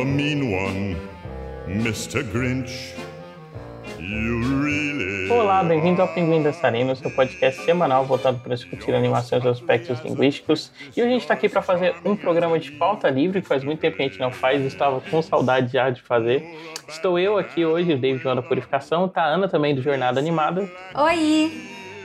a mean one, Mr. Grinch. You really Olá, bem-vindo ao Pinguim Dançarino, seu podcast semanal voltado para discutir animações e aspectos linguísticos. E hoje a gente está aqui para fazer um programa de pauta livre, que faz muito tempo que a gente não faz, estava com saudade já de fazer. Estou eu aqui hoje, o David João da Purificação, tá a Ana também do Jornada Animada. Oi!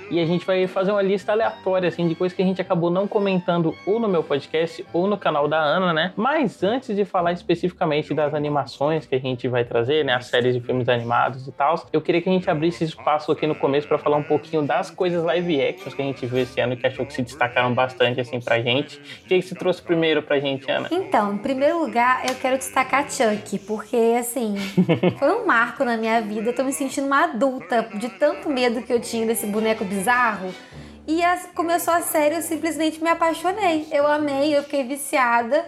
E a gente vai fazer uma lista aleatória, assim, de coisas que a gente acabou não comentando ou no meu podcast ou no canal da Ana, né? Mas antes de falar especificamente das animações que a gente vai trazer, né? As séries de filmes animados e tal, eu queria que a gente abrisse espaço aqui no começo para falar um pouquinho das coisas live actions que a gente viu esse ano e que achou que se destacaram bastante, assim, pra gente. O que, que você trouxe primeiro pra gente, Ana? Então, em primeiro lugar, eu quero destacar Chuck, porque, assim, foi um marco na minha vida. Eu tô me sentindo uma adulta de tanto medo que eu tinha desse boneco bizarro. E a, começou a série, eu simplesmente me apaixonei. Eu amei, eu fiquei viciada.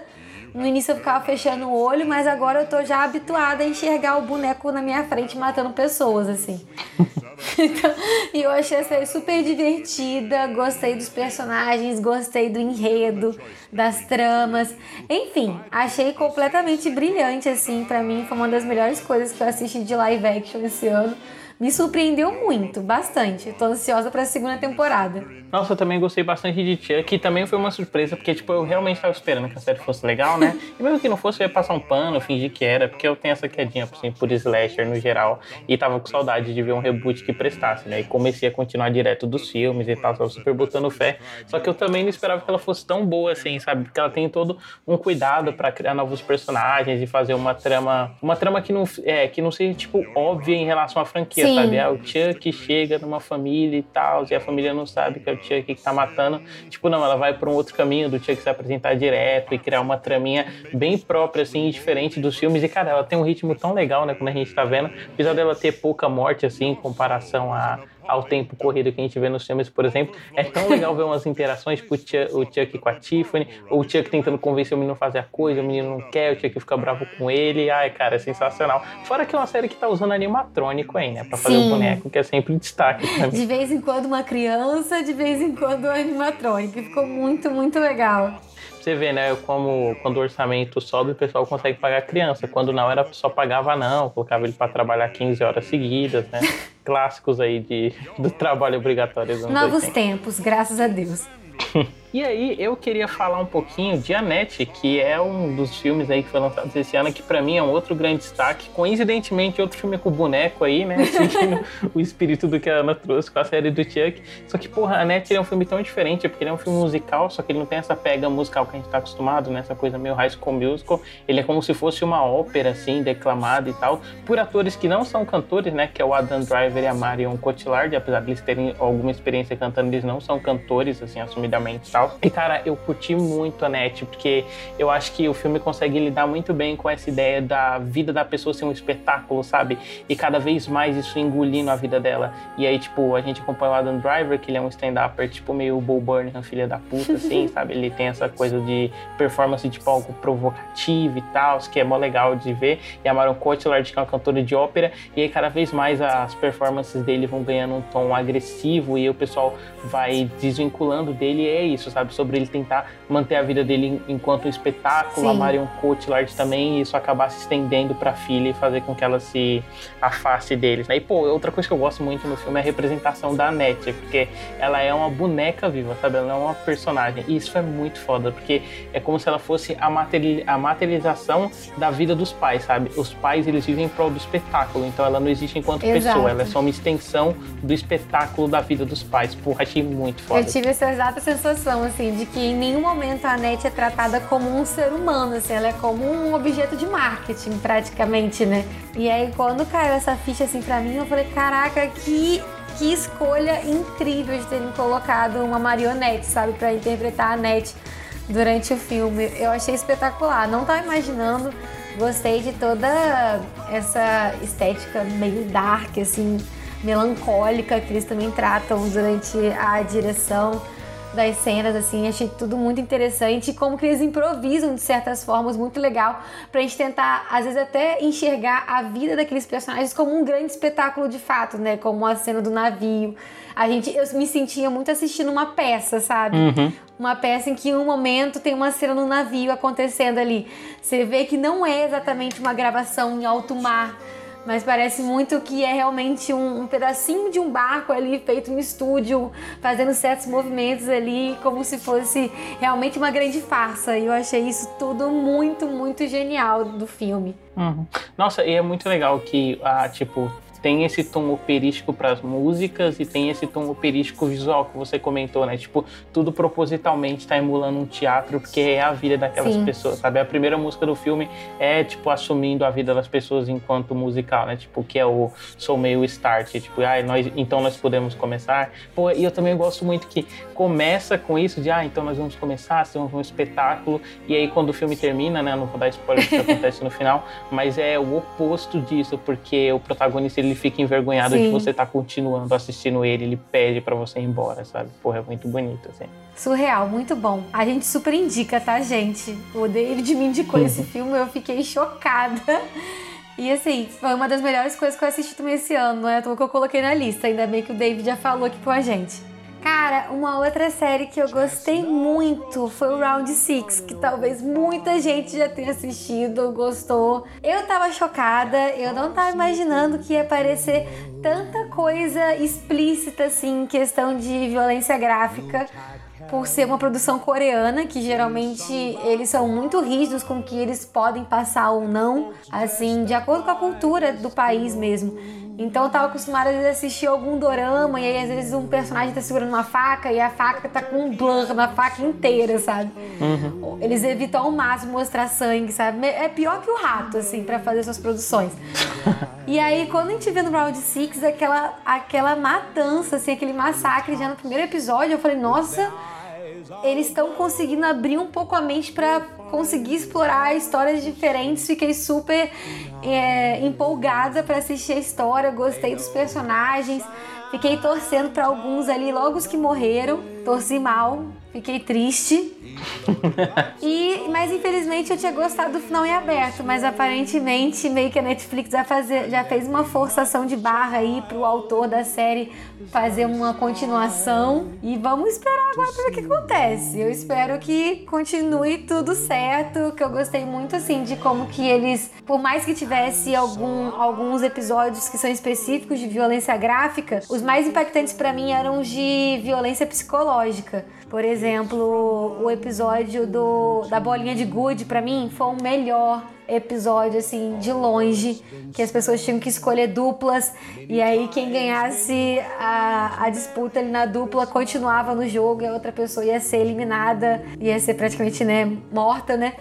No início eu ficava fechando o olho, mas agora eu tô já habituada a enxergar o boneco na minha frente matando pessoas, assim. então, e eu achei a série super divertida, gostei dos personagens, gostei do enredo, das tramas. Enfim, achei completamente brilhante, assim, para mim foi uma das melhores coisas que eu assisti de live action esse ano me surpreendeu muito, bastante. Tô ansiosa pra segunda temporada. Nossa, eu também gostei bastante de Tia, que também foi uma surpresa, porque, tipo, eu realmente tava esperando que a série fosse legal, né? E mesmo que não fosse, eu ia passar um pano, fingir que era, porque eu tenho essa quedinha, assim, por slasher no geral, e tava com saudade de ver um reboot que prestasse, né? E comecei a continuar direto dos filmes e tal, tava super botando fé. Só que eu também não esperava que ela fosse tão boa, assim, sabe? Porque ela tem todo um cuidado para criar novos personagens e fazer uma trama, uma trama que não, é, que não seja, tipo, óbvia em relação à franquia. Sabe? Ah, o Chuck chega numa família e tal, e a família não sabe que é o Chuck que tá matando. Tipo, não, ela vai para um outro caminho do Chuck se apresentar direto e criar uma traminha bem própria, assim, diferente dos filmes. E, cara, ela tem um ritmo tão legal, né, quando a gente tá vendo. Apesar dela ter pouca morte, assim, em comparação a ao tempo corrido que a gente vê nos filmes, por exemplo. É tão legal ver umas interações, tipo, o Chuck, com a Tiffany, ou o Chuck tentando convencer o menino a fazer a coisa, o menino não quer, o Chuck fica bravo com ele. Ai, cara, é sensacional. Fora que é uma série que tá usando animatrônico aí, né? Pra fazer Sim. o boneco, que é sempre destaque mim. De vez em quando uma criança, de vez em quando um animatrônico. Ficou muito, muito legal. Você vê, né, como quando o orçamento sobe, o pessoal consegue pagar a criança. Quando não, era só pagava não, colocava ele para trabalhar 15 horas seguidas, né? Clássicos aí de, do trabalho obrigatório Novos 80. tempos, graças a Deus. E aí, eu queria falar um pouquinho de Annette, que é um dos filmes aí que foi lançado esse ano, que pra mim é um outro grande destaque. Coincidentemente, outro filme com boneco aí, né? O espírito do que a Ana trouxe com a série do Chuck. Só que, porra, Annette é um filme tão diferente, porque ele é um filme musical, só que ele não tem essa pega musical que a gente tá acostumado, né? Essa coisa meio high school musical. Ele é como se fosse uma ópera, assim, declamada e tal, por atores que não são cantores, né? Que é o Adam Driver e a Marion Cotillard, apesar de eles terem alguma experiência cantando, eles não são cantores, assim, assumidamente tal. E, cara, eu curti muito a Net, porque eu acho que o filme consegue lidar muito bem com essa ideia da vida da pessoa ser um espetáculo, sabe? E cada vez mais isso engolindo a vida dela. E aí, tipo, a gente acompanha o Adam Driver, que ele é um stand-upper, tipo, meio Bo Burnham, filha da puta, assim, sabe? Ele tem essa coisa de performance, tipo, algo provocativo e tal, que é mó legal de ver. E a Marion Cotillard, que é uma cantora de ópera, e aí cada vez mais as performances dele vão ganhando um tom agressivo e o pessoal vai desvinculando dele e é isso, sabe? Sobre ele tentar manter a vida dele enquanto um espetáculo, a. Marion Cotillard também, e isso acabar se estendendo pra filha e fazer com que ela se afaste deles, né? E, pô, outra coisa que eu gosto muito no filme é a representação da Annette, porque ela é uma boneca viva, sabe? Ela é uma personagem, e isso é muito foda, porque é como se ela fosse a, materi a materialização da vida dos pais, sabe? Os pais, eles vivem em prol do espetáculo, então ela não existe enquanto Exato. pessoa, ela é só uma extensão do espetáculo da vida dos pais. Porra, achei muito foda. Eu tive essa exata sensação, assim, de que em nenhum momento a Annette é tratada como um ser humano, assim, ela é como um objeto de marketing, praticamente, né? E aí, quando caiu essa ficha, assim, pra mim, eu falei, caraca, que, que escolha incrível de terem colocado uma marionete, sabe, pra interpretar a Annette durante o filme. Eu achei espetacular, não tava imaginando, gostei de toda essa estética meio dark, assim, melancólica que eles também tratam durante a direção. Das cenas, assim, achei tudo muito interessante. E como que eles improvisam de certas formas, muito legal, pra gente tentar, às vezes, até enxergar a vida daqueles personagens como um grande espetáculo de fato, né? Como a cena do navio. A gente, eu me sentia muito assistindo uma peça, sabe? Uhum. Uma peça em que em um momento tem uma cena no navio acontecendo ali. Você vê que não é exatamente uma gravação em alto mar mas parece muito que é realmente um, um, pedacinho de um barco ali feito em estúdio, fazendo certos movimentos ali, como se fosse realmente uma grande farsa. E eu achei isso tudo muito, muito genial do filme. Uhum. Nossa, e é muito legal que, ah, tipo, tem esse tom operístico para as músicas e tem esse tom operístico visual que você comentou, né? Tipo, tudo propositalmente está emulando um teatro porque é a vida daquelas Sim. pessoas, sabe? A primeira música do filme é, tipo, assumindo a vida das pessoas enquanto musical, né? Tipo, que é o Sou Meio Start, tipo, ah, nós, então nós podemos começar. Pô, e eu também gosto muito que começa com isso de, ah, então nós vamos começar, temos um espetáculo, e aí quando o filme termina, né? Não vou dar spoiler do que acontece no final, mas é o oposto disso, porque o protagonista ele fica envergonhado Sim. de você estar tá continuando assistindo ele, ele pede para você ir embora, sabe? Porra, é muito bonito, assim. Surreal, muito bom. A gente super indica, tá, gente? O David me indicou esse filme, eu fiquei chocada. E assim, foi uma das melhores coisas que eu assisti também esse ano, não é que eu coloquei na lista. Ainda bem que o David já falou aqui com a gente. Cara, uma outra série que eu gostei muito foi o Round Six, que talvez muita gente já tenha assistido, gostou. Eu tava chocada, eu não tava imaginando que ia aparecer tanta coisa explícita assim, em questão de violência gráfica por ser uma produção coreana, que geralmente eles são muito rígidos com o que eles podem passar ou não, assim, de acordo com a cultura do país mesmo. Então eu tava acostumada a assistir algum dorama e aí às vezes um personagem tá segurando uma faca e a faca tá com um blur na faca inteira, sabe? Uhum. Eles evitam ao máximo mostrar sangue, sabe? É pior que o rato, assim, para fazer suas produções. e aí quando a gente vê no Round 6 aquela, aquela matança, assim, aquele massacre já no primeiro episódio, eu falei, nossa eles estão conseguindo abrir um pouco a mente para conseguir explorar histórias diferentes. Fiquei super é, empolgada para assistir a história, gostei dos personagens. Fiquei torcendo para alguns ali, logo os que morreram. Torci mal, fiquei triste. e, mas infelizmente eu tinha gostado do final em aberto, mas aparentemente meio que a Netflix já, fazer, já fez uma forçação de barra aí pro autor da série fazer uma continuação e vamos esperar agora para ver o que acontece. Eu espero que continue tudo certo, que eu gostei muito assim de como que eles, por mais que tivesse algum, alguns episódios que são específicos de violência gráfica, os mais impactantes para mim eram os de violência psicológica. Por exemplo, o episódio do, da bolinha de gude, para mim, foi o melhor episódio, assim, de longe, que as pessoas tinham que escolher duplas, e aí quem ganhasse a, a disputa ali na dupla continuava no jogo e a outra pessoa ia ser eliminada, ia ser praticamente, né, morta, né?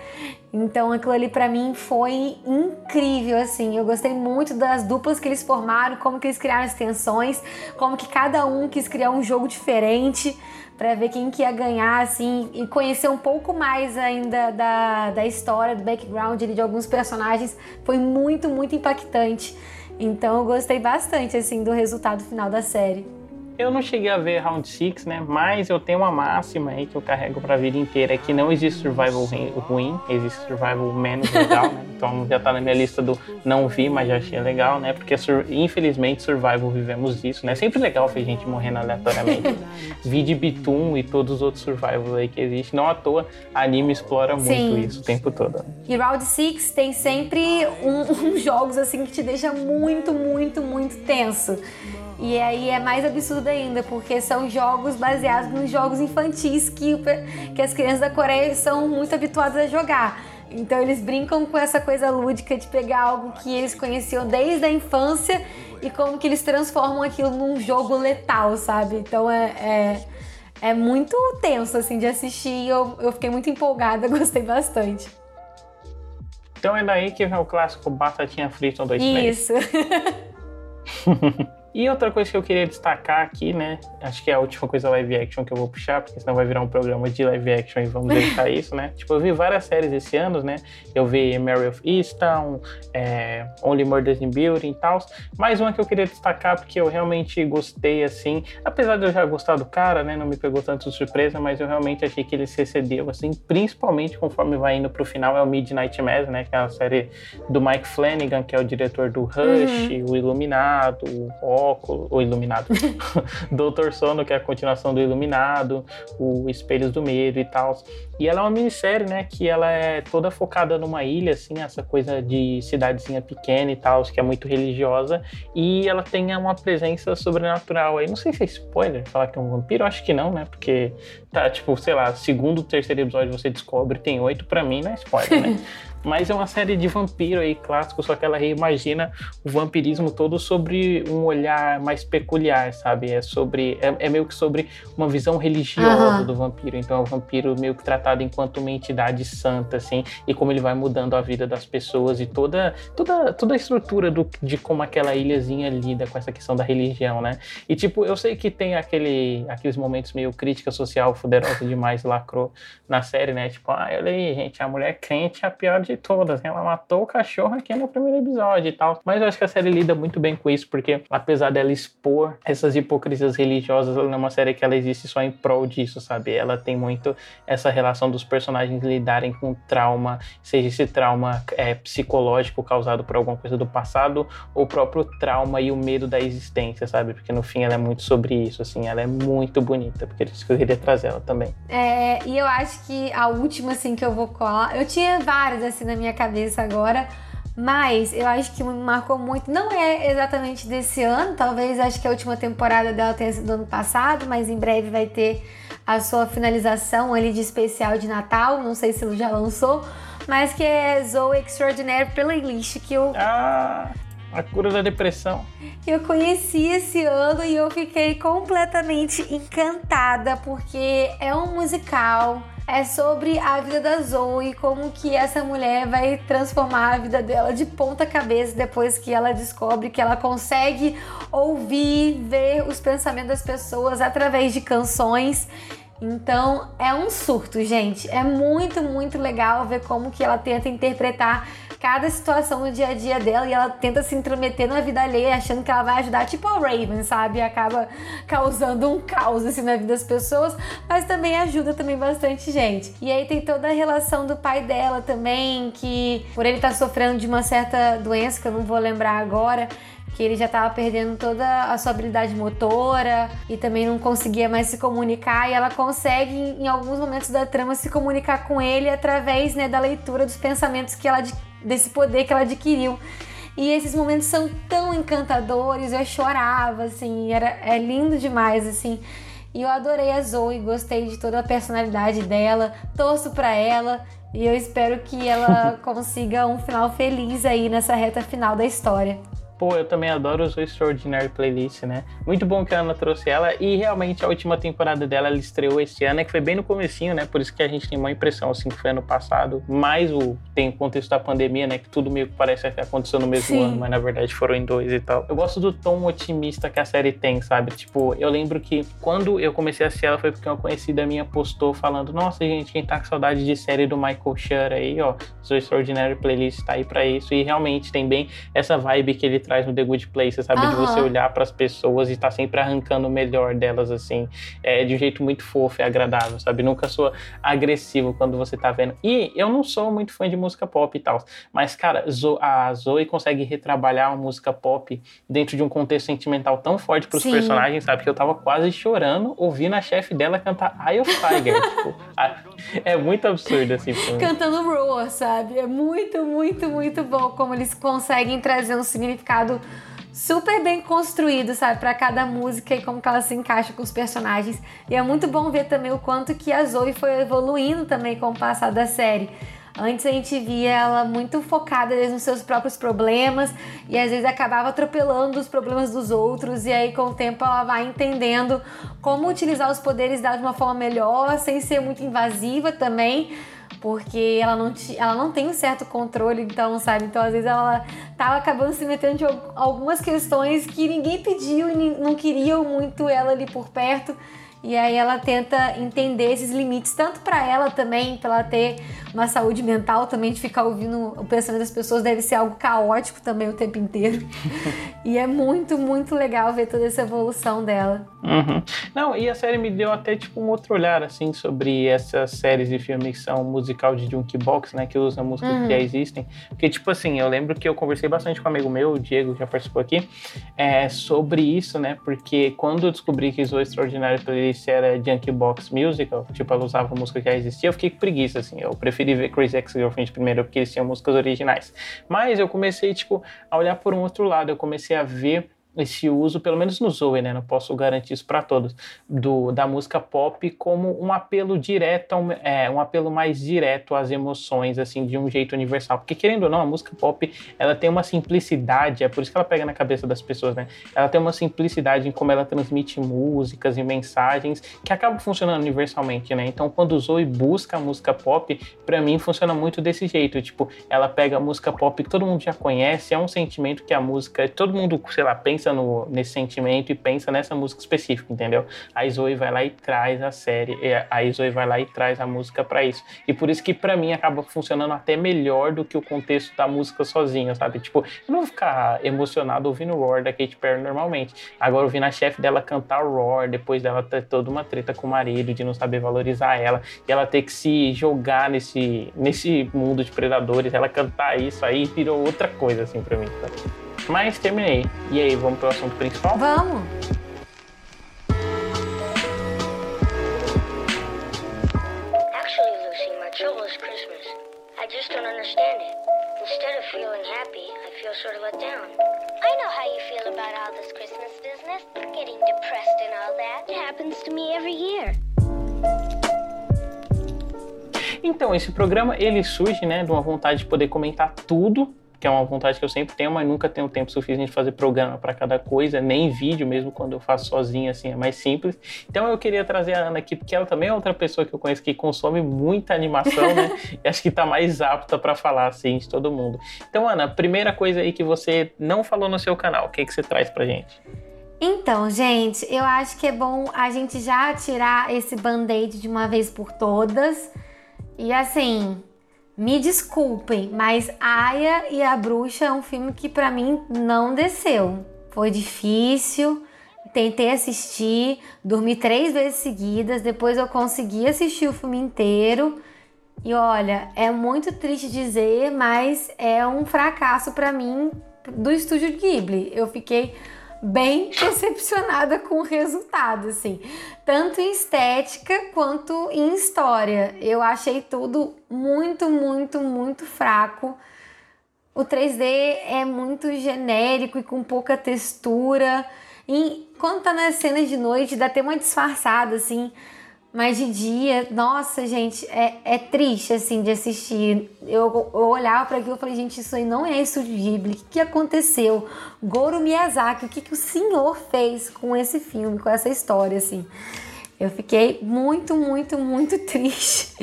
Então aquilo ali para mim foi incrível, assim. Eu gostei muito das duplas que eles formaram, como que eles criaram as tensões, como que cada um quis criar um jogo diferente para ver quem que ia ganhar, assim, e conhecer um pouco mais ainda da, da história, do background de alguns personagens. Foi muito, muito impactante. Então eu gostei bastante, assim, do resultado final da série. Eu não cheguei a ver Round 6, né? Mas eu tenho uma máxima aí que eu carrego pra vida inteira: é que não existe survival ruim, existe survival menos legal, né? Então já tá na minha lista do não vi, mas já achei legal, né? Porque infelizmente survival vivemos disso, né? Sempre legal ver gente morrendo aleatoriamente. vi de Bitum e todos os outros survivals aí que existem. Não à toa, anime explora muito Sim. isso o tempo todo. E Round 6 tem sempre uns um, um jogos assim que te deixa muito, muito, muito tenso. E aí é mais absurdo ainda, porque são jogos baseados nos jogos infantis que, que as crianças da Coreia são muito habituadas a jogar. Então eles brincam com essa coisa lúdica de pegar algo que eles conheciam desde a infância e como que eles transformam aquilo num jogo letal, sabe? Então é, é, é muito tenso assim de assistir. Eu, eu fiquei muito empolgada, gostei bastante. Então é daí que vem o clássico batatinha frita 2 Isso. E outra coisa que eu queria destacar aqui, né? Acho que é a última coisa live action que eu vou puxar, porque senão vai virar um programa de live action e vamos evitar isso, né? Tipo, eu vi várias séries esse ano, né? Eu vi Mary of Easttown, é, Only Murders in Building e tal. Mais uma que eu queria destacar, porque eu realmente gostei, assim. Apesar de eu já gostar do cara, né? Não me pegou tanto de surpresa, mas eu realmente achei que ele se excedeu, assim, principalmente conforme vai indo pro final, é o Midnight Mass, né? Que é a série do Mike Flanagan, que é o diretor do Rush, uhum. o Iluminado, o O Iluminado, Doutor Sono, que é a continuação do Iluminado, o Espelhos do Medo e tal. E ela é uma minissérie, né? Que ela é toda focada numa ilha, assim, essa coisa de cidadezinha pequena e tal, que é muito religiosa. E ela tem uma presença sobrenatural aí. Não sei se é spoiler falar que é um vampiro, acho que não, né? Porque tá, tipo, sei lá, segundo, terceiro episódio você descobre, tem oito, para mim não é spoiler, né? Mas é uma série de vampiro aí clássico, só que ela reimagina o vampirismo todo sobre um olhar mais peculiar, sabe? É sobre é, é meio que sobre uma visão religiosa uhum. do vampiro. Então é o vampiro meio que tratado enquanto uma entidade santa, assim, e como ele vai mudando a vida das pessoas e toda toda toda a estrutura do, de como aquela ilhazinha lida com essa questão da religião, né? E tipo, eu sei que tem aquele aqueles momentos meio crítica social fuderosa demais lacrou na série, né? Tipo, ah, olha aí, gente, a mulher crente é a pior de todas. Ela matou o cachorro aqui no primeiro episódio e tal. Mas eu acho que a série lida muito bem com isso, porque apesar dela expor essas hipocrisias religiosas, ela não é uma série que ela existe só em prol disso, sabe? Ela tem muito essa relação dos personagens lidarem com trauma, seja esse trauma é, psicológico causado por alguma coisa do passado, ou o próprio trauma e o medo da existência, sabe? Porque no fim ela é muito sobre isso, assim, ela é muito bonita, porque é isso que eu queria trazer ela também. É, e eu acho que a última, assim, que eu vou colar, eu tinha várias, assim, na minha cabeça agora. Mas eu acho que me marcou muito. Não é exatamente desse ano, talvez acho que a última temporada dela tenha sido do ano passado, mas em breve vai ter a sua finalização ali de especial de Natal. Não sei se já lançou, mas que é Zoe Extraordinary Playlist, que eu. Ah, a cura da depressão. Eu conheci esse ano e eu fiquei completamente encantada, porque é um musical é sobre a vida da Zoe, como que essa mulher vai transformar a vida dela de ponta cabeça depois que ela descobre que ela consegue ouvir, ver os pensamentos das pessoas através de canções. Então é um surto, gente. É muito, muito legal ver como que ela tenta interpretar cada situação no dia a dia dela e ela tenta se intrometer na vida alheia, achando que ela vai ajudar, tipo a Raven, sabe? E acaba causando um caos assim na vida das pessoas, mas também ajuda também bastante gente. E aí tem toda a relação do pai dela também, que por ele estar tá sofrendo de uma certa doença que eu não vou lembrar agora, que ele já estava perdendo toda a sua habilidade motora e também não conseguia mais se comunicar e ela consegue em alguns momentos da trama se comunicar com ele através né, da leitura dos pensamentos que ela desse poder que ela adquiriu. E esses momentos são tão encantadores, eu chorava, assim, era, é lindo demais, assim. E eu adorei a Zoe, gostei de toda a personalidade dela, torço para ela e eu espero que ela consiga um final feliz aí nessa reta final da história. Pô, eu também adoro o Extraordinary Playlist, né? Muito bom que a Ana trouxe ela e realmente a última temporada dela ela estreou esse ano, que foi bem no comecinho, né? Por isso que a gente tem uma impressão assim que foi ano passado, mais o tem o contexto da pandemia, né? Que tudo meio que parece que aconteceu no mesmo Sim. ano, mas na verdade foram em dois e tal. Eu gosto do tom otimista que a série tem, sabe? Tipo, eu lembro que quando eu comecei a assistir ela foi porque uma conhecida minha postou falando: Nossa, gente, quem tá com saudade de série do Michael Schur aí, ó, o Extraordinary Playlist tá aí pra isso. E realmente tem bem essa vibe que ele traz no The Good Place, sabe? Uhum. De você olhar para as pessoas e estar tá sempre arrancando o melhor delas, assim. É de um jeito muito fofo e agradável, sabe? Nunca sou agressivo quando você tá vendo. E eu não sou muito fã de música pop e tal, mas, cara, a Zoe consegue retrabalhar uma música pop dentro de um contexto sentimental tão forte pros Sim. personagens, sabe? Que eu tava quase chorando ouvindo a chefe dela cantar Eye of Tiger. tipo, é muito absurdo, assim. Cantando Roar, sabe? É muito, muito, muito bom como eles conseguem trazer um significado super bem construído, sabe, para cada música e como que ela se encaixa com os personagens. E é muito bom ver também o quanto que a Zoe foi evoluindo também com o passar da série. Antes a gente via ela muito focada nos seus próprios problemas e às vezes acabava atropelando os problemas dos outros e aí com o tempo ela vai entendendo como utilizar os poderes dela de uma forma melhor, sem ser muito invasiva também, porque ela não, ela não tem um certo controle, então, sabe? Então, às vezes, ela tava acabando se metendo em algumas questões que ninguém pediu e não queriam muito ela ali por perto. E aí ela tenta entender esses limites, tanto para ela também, para ela ter uma saúde mental também, de ficar ouvindo o pensamento das pessoas, deve ser algo caótico também o tempo inteiro. e é muito, muito legal ver toda essa evolução dela. Uhum. Não, e a série me deu até tipo um outro olhar, assim, sobre essas séries de filmes que são musical de Junkbox, né, que usa músicas uhum. que já existem. Porque, tipo assim, eu lembro que eu conversei bastante com um amigo meu, o Diego, que já participou aqui, é, sobre isso, né, porque quando eu descobri que o Extraordinário Playlist era Junkbox Musical, tipo, ela usava música que já existia, eu fiquei com preguiça, assim, eu preferi ver Crazy Ex-Girlfriend primeiro, porque eles tinham músicas originais. Mas eu comecei, tipo, a olhar por um outro lado, eu comecei a ver esse uso, pelo menos no Zoe, né? Não posso garantir isso para todos, do, da música pop como um apelo direto, é, um apelo mais direto às emoções, assim, de um jeito universal. Porque querendo ou não, a música pop, ela tem uma simplicidade, é por isso que ela pega na cabeça das pessoas, né? Ela tem uma simplicidade em como ela transmite músicas e mensagens que acabam funcionando universalmente, né? Então, quando o Zoe busca a música pop, para mim funciona muito desse jeito, tipo, ela pega a música pop que todo mundo já conhece, é um sentimento que a música, todo mundo, sei lá, pensa pensa no, nesse sentimento e pensa nessa música específica, entendeu? A Zoe vai lá e traz a série, a Zoe vai lá e traz a música para isso. E por isso que para mim acaba funcionando até melhor do que o contexto da música sozinha, sabe? Tipo, eu não vou ficar emocionado ouvindo o Roar da Katy Perry normalmente. Agora ouvindo a chefe dela cantar Roar, depois dela ter toda uma treta com o marido, de não saber valorizar ela, e ela ter que se jogar nesse, nesse mundo de predadores, ela cantar isso aí virou outra coisa assim para mim, sabe? Mas terminei. E aí, vamos pro assunto principal? Vamos! Actually, Lucy, my trouble is Christmas. I just don't understand it. Instead of feeling happy, I feel sort of let down. I know how you feel about all this Christmas business, getting depressed and all that. It happens to me every year. Então, esse programa ele surge, né, de uma vontade de poder comentar tudo que é uma vontade que eu sempre tenho, mas nunca tenho tempo suficiente de fazer programa para cada coisa, nem vídeo mesmo quando eu faço sozinho, assim, é mais simples. Então eu queria trazer a Ana aqui, porque ela também é outra pessoa que eu conheço que consome muita animação, né? e acho que tá mais apta para falar, assim, de todo mundo. Então, Ana, primeira coisa aí que você não falou no seu canal, o que, que você traz pra gente? Então, gente, eu acho que é bom a gente já tirar esse band-aid de uma vez por todas. E assim, me desculpem, mas Aya e a Bruxa é um filme que para mim não desceu. Foi difícil, tentei assistir, dormi três vezes seguidas, depois eu consegui assistir o filme inteiro. E olha, é muito triste dizer, mas é um fracasso para mim do estúdio Ghibli. Eu fiquei bem decepcionada com o resultado, assim. Tanto em estética quanto em história. Eu achei tudo muito, muito, muito fraco. O 3D é muito genérico e com pouca textura. E quando tá nas cenas de noite, dá até uma disfarçada, assim. Mas de dia, nossa, gente, é, é triste, assim, de assistir. Eu, eu olhava para aquilo e falei, gente, isso aí não é Estúdio Ghibli. O que, que aconteceu? Goro Miyazaki, o que, que o senhor fez com esse filme, com essa história, assim? Eu fiquei muito, muito, muito triste.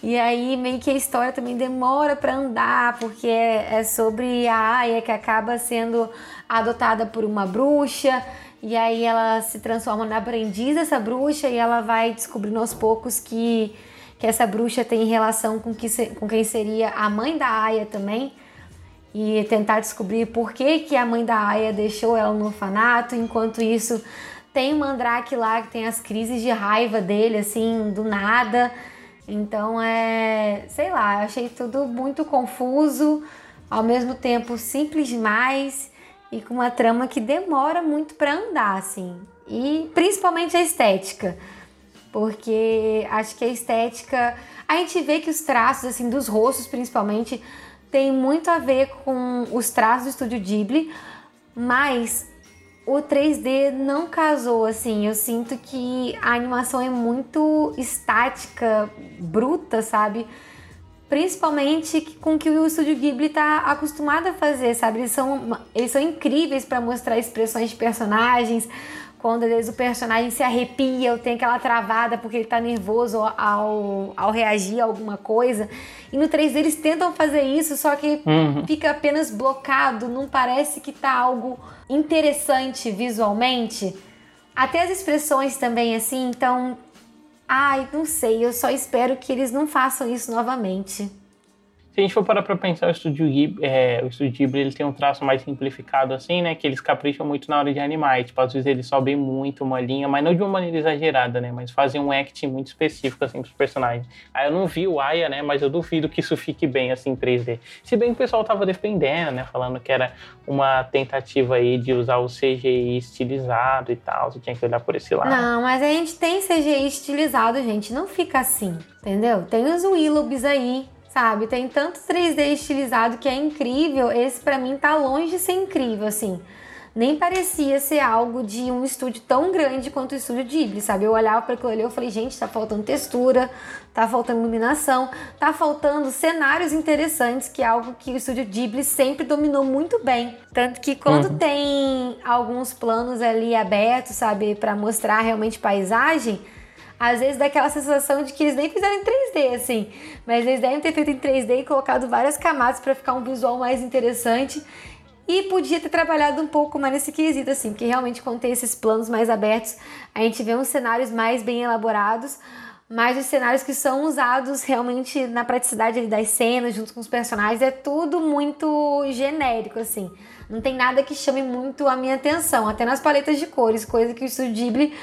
E aí, meio que a história também demora para andar, porque é, é sobre a Aya que acaba sendo adotada por uma bruxa e aí ela se transforma na aprendiz dessa bruxa e ela vai descobrindo aos poucos que, que essa bruxa tem relação com, que, com quem seria a mãe da Aya também. E tentar descobrir por que, que a mãe da Aya deixou ela no orfanato. Enquanto isso, tem o Mandrake lá que tem as crises de raiva dele, assim, do nada. Então é. Sei lá, achei tudo muito confuso, ao mesmo tempo simples demais e com uma trama que demora muito para andar, assim. E principalmente a estética, porque acho que a estética, a gente vê que os traços assim dos rostos, principalmente, tem muito a ver com os traços do estúdio Ghibli, mas o 3D não casou assim. Eu sinto que a animação é muito estática, bruta, sabe? Principalmente com que o estúdio Ghibli está acostumado a fazer, sabe? Eles são, eles são incríveis para mostrar expressões de personagens quando às vezes o personagem se arrepia ou tem aquela travada porque ele tá nervoso ao, ao reagir a alguma coisa. E no 3D eles tentam fazer isso, só que uhum. fica apenas blocado, não parece que tá algo interessante visualmente. Até as expressões também, assim, então. Ai, não sei, eu só espero que eles não façam isso novamente. Se a gente for parar pra pensar, o estúdio Ghibli, é, o estúdio Ghibli ele tem um traço mais simplificado assim, né? Que eles capricham muito na hora de animar. tipo, às vezes eles sobem muito uma linha, mas não de uma maneira exagerada, né? Mas fazem um acting muito específico, assim, pros personagens. Aí eu não vi o Aya, né? Mas eu duvido que isso fique bem, assim, em 3D. Se bem que o pessoal tava defendendo, né? Falando que era uma tentativa aí de usar o CGI estilizado e tal. Você tinha que olhar por esse lado. Não, mas a gente tem CGI estilizado, gente. Não fica assim, entendeu? Tem os Willowbs aí sabe? Tem tanto 3D estilizado que é incrível. Esse para mim tá longe de ser incrível, assim. Nem parecia ser algo de um estúdio tão grande quanto o estúdio Ghibli, sabe? Eu olhava para aquilo ali e falei, gente, tá faltando textura, tá faltando iluminação, tá faltando cenários interessantes, que é algo que o estúdio Ghibli sempre dominou muito bem. Tanto que quando uhum. tem alguns planos ali abertos, sabe, para mostrar realmente paisagem, às vezes dá aquela sensação de que eles nem fizeram em 3D, assim. Mas eles devem ter feito em 3D e colocado várias camadas para ficar um visual mais interessante. E podia ter trabalhado um pouco mais nesse quesito, assim, porque realmente quando tem esses planos mais abertos, a gente vê uns cenários mais bem elaborados, mas os cenários que são usados realmente na praticidade das cenas, junto com os personagens, é tudo muito genérico, assim. Não tem nada que chame muito a minha atenção, até nas paletas de cores, coisa que o Ghibli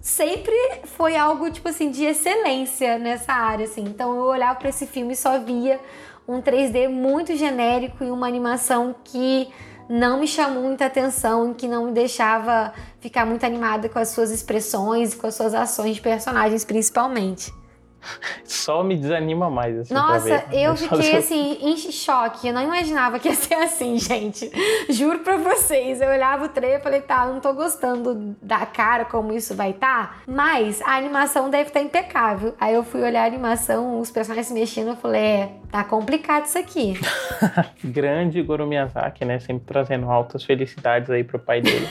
sempre foi algo tipo assim de excelência nessa área assim. Então eu olhava para esse filme e só via um 3D muito genérico e uma animação que não me chamou muita atenção, que não me deixava ficar muito animada com as suas expressões e com as suas ações de personagens principalmente. Só me desanima mais. Assim, Nossa, eu fiquei assim, em choque. Eu não imaginava que ia ser assim, gente. Juro pra vocês. Eu olhava o trailer e falei, tá, não tô gostando da cara como isso vai estar. Tá, mas a animação deve estar tá impecável. Aí eu fui olhar a animação, os personagens se mexendo, eu falei, é, tá complicado isso aqui. Grande Goro Miyazaki, né? Sempre trazendo altas felicidades aí pro pai dele.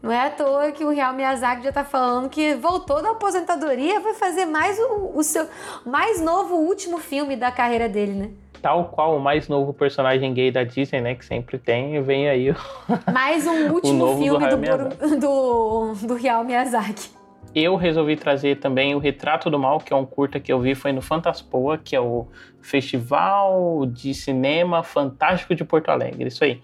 Não é à toa que o Real Miyazaki já tá falando que voltou da aposentadoria, vai fazer mais o, o seu mais novo último filme da carreira dele, né? Tal qual o mais novo personagem gay da Disney, né? Que sempre tem, vem aí o... Mais um último filme do, do, do, do Real Miyazaki. Eu resolvi trazer também o Retrato do Mal, que é um curta que eu vi, foi no Fantaspoa, que é o Festival de Cinema Fantástico de Porto Alegre, isso aí.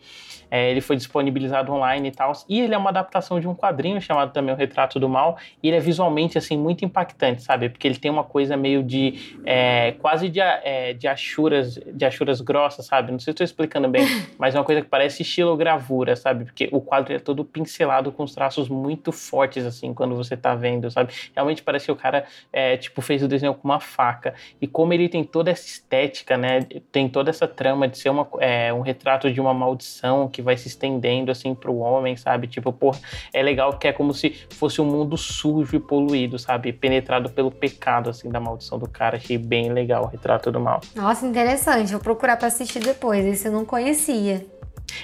É, ele foi disponibilizado online e tal. E ele é uma adaptação de um quadrinho chamado também O Retrato do Mal. E ele é visualmente, assim, muito impactante, sabe? Porque ele tem uma coisa meio de... É, quase de, é, de, achuras, de achuras grossas, sabe? Não sei se estou explicando bem, mas é uma coisa que parece estilogravura, sabe? Porque o quadro é todo pincelado com os traços muito fortes, assim, quando você tá vendo, sabe? Realmente parece que o cara, é, tipo, fez o desenho com uma faca. E como ele tem toda essa estética, né? Tem toda essa trama de ser uma, é, um retrato de uma maldição que vai se estendendo assim pro homem, sabe? Tipo, pô, é legal que é como se fosse um mundo sujo e poluído, sabe? Penetrado pelo pecado, assim, da maldição do cara. Achei bem legal o retrato do mal. Nossa, interessante. Vou procurar pra assistir depois. Esse eu não conhecia.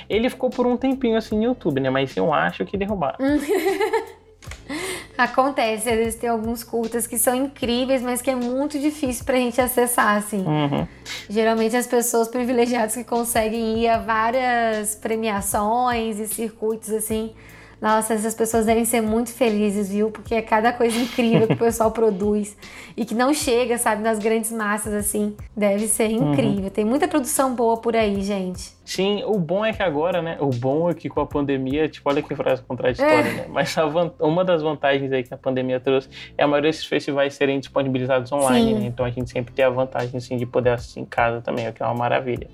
Ele ficou por um tempinho assim no YouTube, né? Mas eu acho que derrubaram. Acontece, às vezes tem alguns curtas que são incríveis, mas que é muito difícil pra gente acessar, assim. Uhum. Geralmente as pessoas privilegiadas que conseguem ir a várias premiações e circuitos, assim, nossa, essas pessoas devem ser muito felizes, viu? Porque é cada coisa incrível que o pessoal produz e que não chega, sabe, nas grandes massas assim. Deve ser uhum. incrível. Uhum. Tem muita produção boa por aí, gente. Sim, o bom é que agora, né? O bom é que com a pandemia, tipo, olha que frase contraditória, é. né? Mas uma das vantagens aí que a pandemia trouxe é a maioria desses festivais serem disponibilizados online, né? Então a gente sempre tem a vantagem, assim, de poder assistir em casa também, o que é uma maravilha.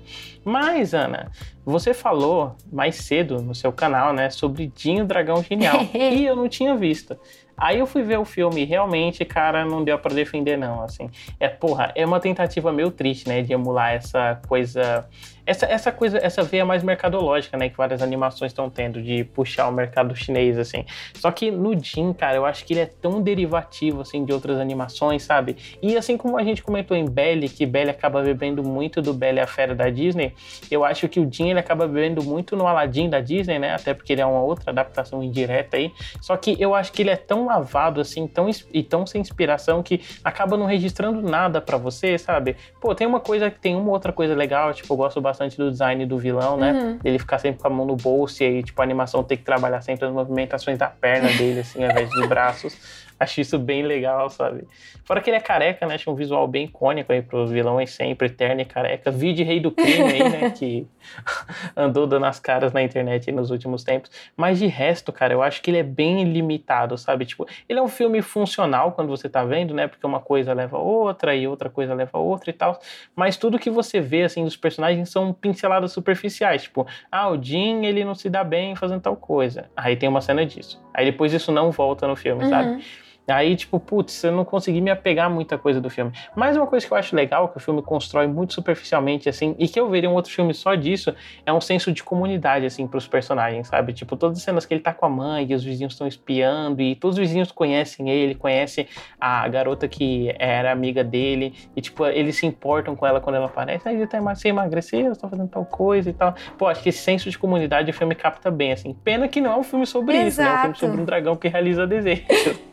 Mas, Ana, você falou mais cedo no seu canal, né, sobre Dinho Dragão Genial. e eu não tinha visto. Aí eu fui ver o filme e realmente, cara, não deu para defender, não, assim. É, porra, é uma tentativa meio triste, né, de emular essa coisa essa, essa coisa, essa veia mais mercadológica, né, que várias animações estão tendo de puxar o mercado chinês, assim. Só que no Jin, cara, eu acho que ele é tão derivativo, assim, de outras animações, sabe? E assim como a gente comentou em Belly, que Belly acaba bebendo muito do Belly a Fera da Disney, eu acho que o Jin, ele acaba bebendo muito no Aladdin da Disney, né, até porque ele é uma outra adaptação indireta aí. Só que eu acho que ele é tão lavado, assim, tão, e tão sem inspiração que acaba não registrando nada para você, sabe? Pô, tem uma coisa, tem uma outra coisa legal, tipo, eu gosto bastante bastante do design do vilão, né? Uhum. Ele ficar sempre com a mão no bolso e aí, tipo, a animação tem que trabalhar sempre as movimentações da perna dele, assim, ao invés dos braços. Acho isso bem legal, sabe? Fora que ele é careca, né? Acho um visual bem icônico aí pro vilão aí sempre, eterno e careca. Vide Rei do Crime aí, né? que andou dando as caras na internet nos últimos tempos. Mas de resto, cara, eu acho que ele é bem limitado, sabe? Tipo, ele é um filme funcional quando você tá vendo, né? Porque uma coisa leva a outra e outra coisa leva a outra e tal. Mas tudo que você vê, assim, dos personagens são pinceladas superficiais. Tipo, ah, o Jim, ele não se dá bem fazendo tal coisa. Aí tem uma cena disso. Aí depois isso não volta no filme, uhum. sabe? Aí, tipo, putz, eu não consegui me apegar a muita coisa do filme. Mas uma coisa que eu acho legal, que o filme constrói muito superficialmente, assim, e que eu veria um outro filme só disso, é um senso de comunidade, assim, pros personagens, sabe? Tipo, todas as cenas que ele tá com a mãe e os vizinhos estão espiando, e todos os vizinhos conhecem ele, conhecem a garota que era amiga dele, e, tipo, eles se importam com ela quando ela aparece. Aí ele tá emagrecer, você tá fazendo tal coisa e tal. Pô, acho que esse senso de comunidade o filme capta bem, assim. Pena que não é um filme sobre Exato. isso, né? É um filme sobre um dragão que realiza desejos.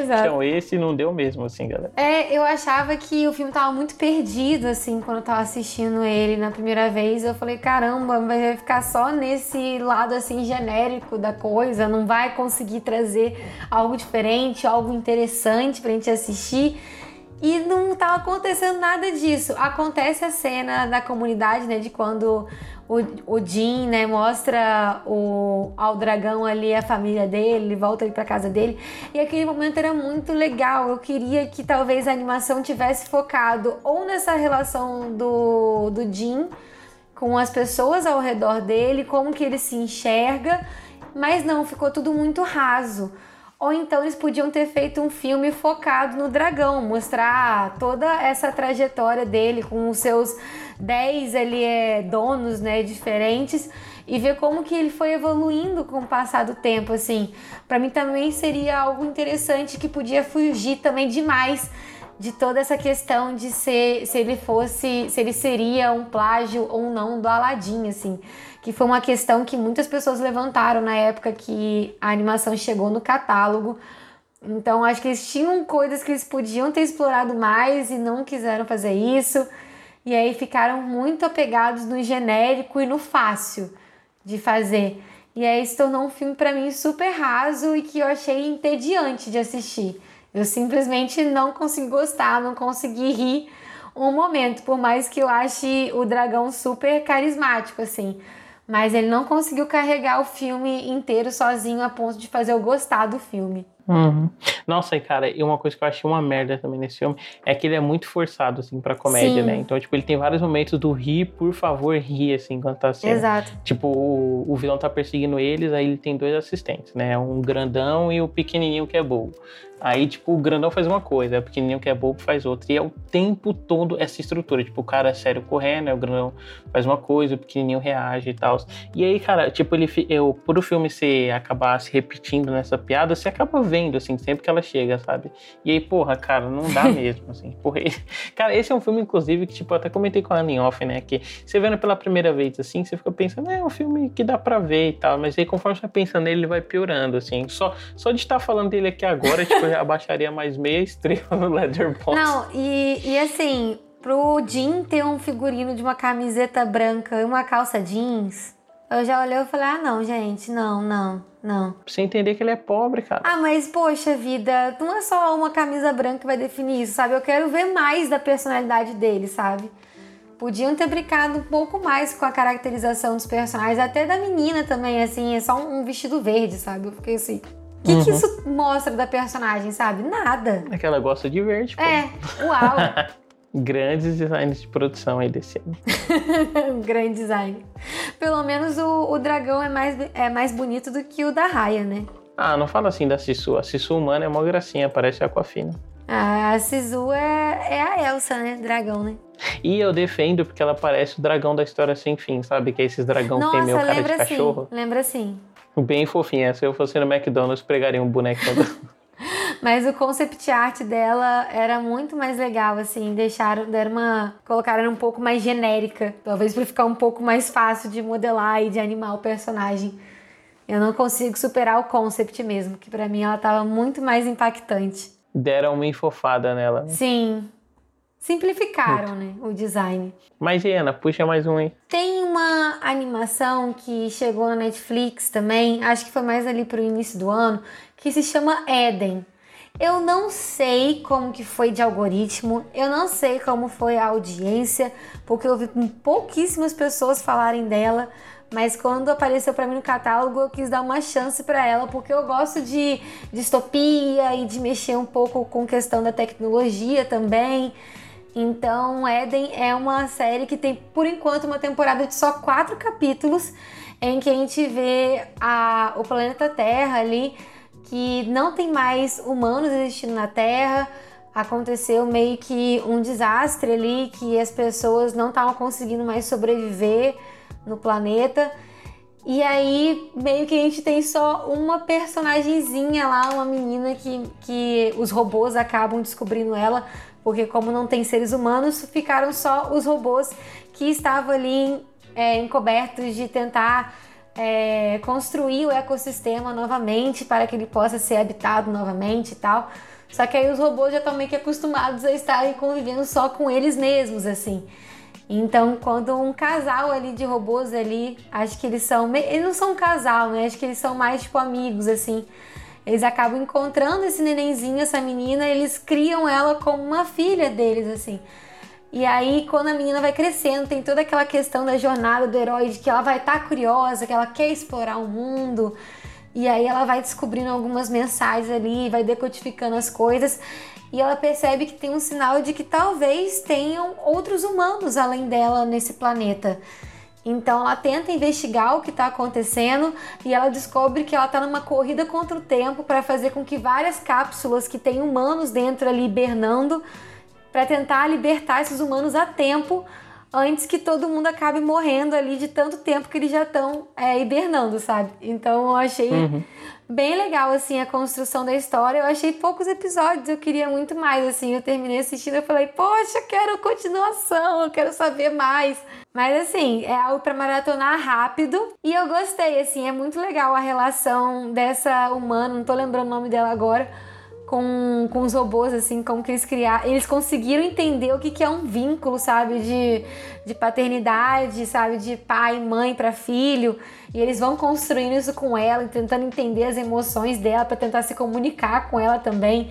Exato. Então esse não deu mesmo, assim, galera. É, eu achava que o filme tava muito perdido, assim, quando eu tava assistindo ele na primeira vez. Eu falei, caramba, vai ficar só nesse lado, assim, genérico da coisa, não vai conseguir trazer algo diferente, algo interessante pra gente assistir. E não tava acontecendo nada disso. Acontece a cena da comunidade, né, de quando o, o né, mostra o, ao dragão ali a família dele, ele volta ali pra casa dele. E aquele momento era muito legal. Eu queria que talvez a animação tivesse focado ou nessa relação do, do Jim com as pessoas ao redor dele, como que ele se enxerga, mas não, ficou tudo muito raso. Ou então eles podiam ter feito um filme focado no dragão, mostrar toda essa trajetória dele com os seus 10 ali é, donos, né, diferentes e ver como que ele foi evoluindo com o passar do tempo, assim. Para mim também seria algo interessante que podia fugir também demais de toda essa questão de ser, se ele fosse, se ele seria um plágio ou não do Aladdin, assim que foi uma questão que muitas pessoas levantaram na época que a animação chegou no catálogo. Então acho que eles tinham coisas que eles podiam ter explorado mais e não quiseram fazer isso. E aí ficaram muito apegados no genérico e no fácil de fazer. E aí se tornou um filme para mim super raso e que eu achei entediante de assistir. Eu simplesmente não consegui gostar, não consegui rir um momento, por mais que eu ache o dragão super carismático assim mas ele não conseguiu carregar o filme inteiro sozinho a ponto de fazer eu gostar do filme. Uhum. Nossa, e cara, e uma coisa que eu achei uma merda também nesse filme é que ele é muito forçado, assim, pra comédia, Sim. né? Então, tipo, ele tem vários momentos do rir, por favor, rir, assim, enquanto tá sendo. Exato. Tipo, o, o vilão tá perseguindo eles, aí ele tem dois assistentes, né? Um grandão e o pequenininho que é bobo. Aí, tipo, o grandão faz uma coisa, o pequenininho que é bobo faz outra. E é o tempo todo essa estrutura. Tipo, o cara é sério correndo, né? o grandão faz uma coisa, o pequenininho reage e tal. E aí, cara, tipo, ele, eu, por o filme se acabar se repetindo nessa piada, você acaba vendo, assim, sempre que ela chega, sabe? E aí, porra, cara, não dá mesmo, assim. Porra, cara, esse é um filme, inclusive, que, tipo, eu até comentei com a Annie Off, né? Que você vendo pela primeira vez, assim, você fica pensando, é, é um filme que dá pra ver e tal. Mas aí, conforme você vai pensando nele, ele vai piorando, assim. Só, só de estar falando dele aqui agora, tipo, abaixaria mais meia estrela no Letterboxd. Não, e, e assim, pro Jim ter um figurino de uma camiseta branca e uma calça jeans, eu já olhei e falei, ah não, gente, não, não, não. Pra você entender que ele é pobre, cara. Ah, mas poxa vida, não é só uma camisa branca que vai definir isso, sabe? Eu quero ver mais da personalidade dele, sabe? Podiam ter brincado um pouco mais com a caracterização dos personagens, até da menina também, assim, é só um vestido verde, sabe? Eu fiquei assim, o que, uhum. que, isso mostra da personagem, sabe? Nada. É que ela gosta de verde, pô. É, uau. Grandes designs de produção aí desse ano. Grande design. Pelo menos o, o dragão é mais, é mais bonito do que o da Raya, né? Ah, não fala assim da Sisu. A Sisu humana é uma gracinha, parece a Aquafina. A Sisu é, é a Elsa, né? Dragão, né? E eu defendo porque ela parece o dragão da história sem fim, sabe? Que é esses dragão que tem meio cara de lembra cachorro. sim, lembra sim. Bem fofinha. Se eu fosse no McDonald's, pregaria um boneco Mas o concept art dela era muito mais legal, assim, deixaram, deram uma. colocaram um pouco mais genérica. Talvez para ficar um pouco mais fácil de modelar e de animar o personagem. Eu não consigo superar o concept mesmo, que para mim ela tava muito mais impactante. Deram uma enfofada nela. Né? Sim. Simplificaram, né, o design. Mas, Ana, puxa mais um aí. Tem uma animação que chegou na Netflix também, acho que foi mais ali pro início do ano, que se chama Eden. Eu não sei como que foi de algoritmo, eu não sei como foi a audiência, porque eu vi pouquíssimas pessoas falarem dela, mas quando apareceu para mim no catálogo, eu quis dar uma chance para ela, porque eu gosto de distopia e de mexer um pouco com questão da tecnologia também. Então, Eden é uma série que tem, por enquanto, uma temporada de só quatro capítulos, em que a gente vê a, o planeta Terra ali, que não tem mais humanos existindo na Terra. Aconteceu meio que um desastre ali, que as pessoas não estavam conseguindo mais sobreviver no planeta. E aí, meio que a gente tem só uma personagemzinha lá, uma menina que, que os robôs acabam descobrindo ela, porque como não tem seres humanos, ficaram só os robôs que estavam ali é, encobertos de tentar é, construir o ecossistema novamente para que ele possa ser habitado novamente e tal. Só que aí os robôs já estão meio que acostumados a estarem convivendo só com eles mesmos, assim. Então, quando um casal ali de robôs ali, acho que eles são. Eles não são um casal, né? Acho que eles são mais tipo amigos, assim. Eles acabam encontrando esse nenenzinho, essa menina, eles criam ela como uma filha deles, assim. E aí, quando a menina vai crescendo, tem toda aquela questão da jornada do herói, de que ela vai estar tá curiosa, que ela quer explorar o mundo. E aí ela vai descobrindo algumas mensagens ali, vai decodificando as coisas e ela percebe que tem um sinal de que talvez tenham outros humanos além dela nesse planeta. Então ela tenta investigar o que está acontecendo e ela descobre que ela está numa corrida contra o tempo para fazer com que várias cápsulas que têm humanos dentro ali hibernando para tentar libertar esses humanos a tempo antes que todo mundo acabe morrendo ali de tanto tempo que eles já estão é, hibernando, sabe? Então eu achei uhum bem legal, assim, a construção da história. Eu achei poucos episódios, eu queria muito mais, assim. Eu terminei assistindo e falei, poxa, quero continuação, eu quero saber mais. Mas, assim, é algo para maratonar rápido. E eu gostei, assim, é muito legal a relação dessa humana, não tô lembrando o nome dela agora com, com os robôs, assim, como que eles criaram. Eles conseguiram entender o que, que é um vínculo, sabe? De, de paternidade, sabe? De pai mãe para filho. E eles vão construindo isso com ela, tentando entender as emoções dela para tentar se comunicar com ela também.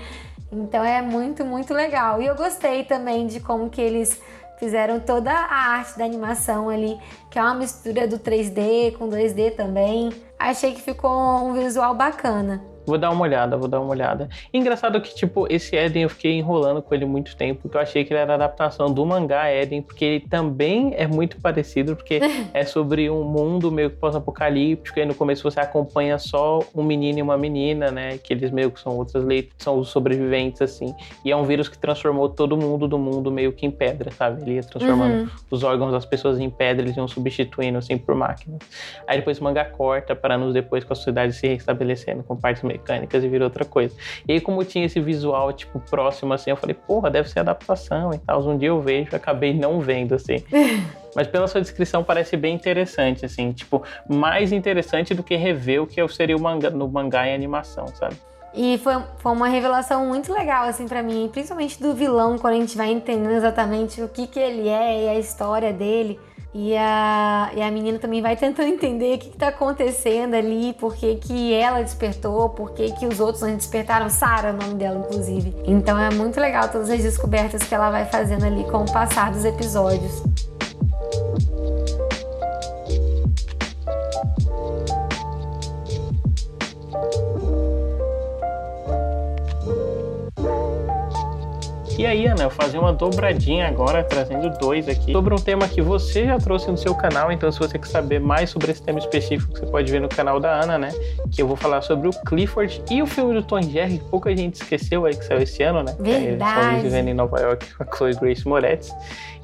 Então é muito, muito legal. E eu gostei também de como que eles fizeram toda a arte da animação ali, que é uma mistura do 3D com 2D também. Achei que ficou um visual bacana. Vou dar uma olhada, vou dar uma olhada. Engraçado que, tipo, esse Eden eu fiquei enrolando com ele muito tempo, porque eu achei que ele era adaptação do mangá Eden, porque ele também é muito parecido, porque é sobre um mundo meio que pós-apocalíptico, e no começo você acompanha só um menino e uma menina, né? Que eles meio que são outras leitas, são os sobreviventes, assim. E é um vírus que transformou todo mundo do mundo meio que em pedra, sabe? Ele ia transformando uhum. os órgãos das pessoas em pedra, eles iam substituindo, assim, por máquinas. Aí depois o mangá corta para nos depois com a sociedade se restabelecendo com partes mecânicas e vira outra coisa. E aí, como tinha esse visual, tipo, próximo, assim, eu falei, porra, deve ser adaptação e tal. Um dia eu vejo, acabei não vendo, assim. Mas pela sua descrição parece bem interessante, assim, tipo, mais interessante do que rever o que seria o mangá, no mangá em animação, sabe? E foi, foi uma revelação muito legal, assim, para mim, principalmente do vilão, quando a gente vai entendendo exatamente o que, que ele é e a história dele. E a, e a menina também vai tentando entender o que, está acontecendo ali, por que, que ela despertou, por que, que os outros não despertaram. Sara é o nome dela, inclusive. Então é muito legal todas as descobertas que ela vai fazendo ali com o passar dos episódios. E aí, Ana, eu fazer uma dobradinha agora, trazendo dois aqui, sobre um tema que você já trouxe no seu canal. Então, se você quer saber mais sobre esse tema específico, você pode ver no canal da Ana, né? Que eu vou falar sobre o Clifford e o filme do Tom Jerry, que pouca gente esqueceu aí que saiu esse ano, né? Verdade. É, vivendo em Nova York com a Chloe Grace Moretz.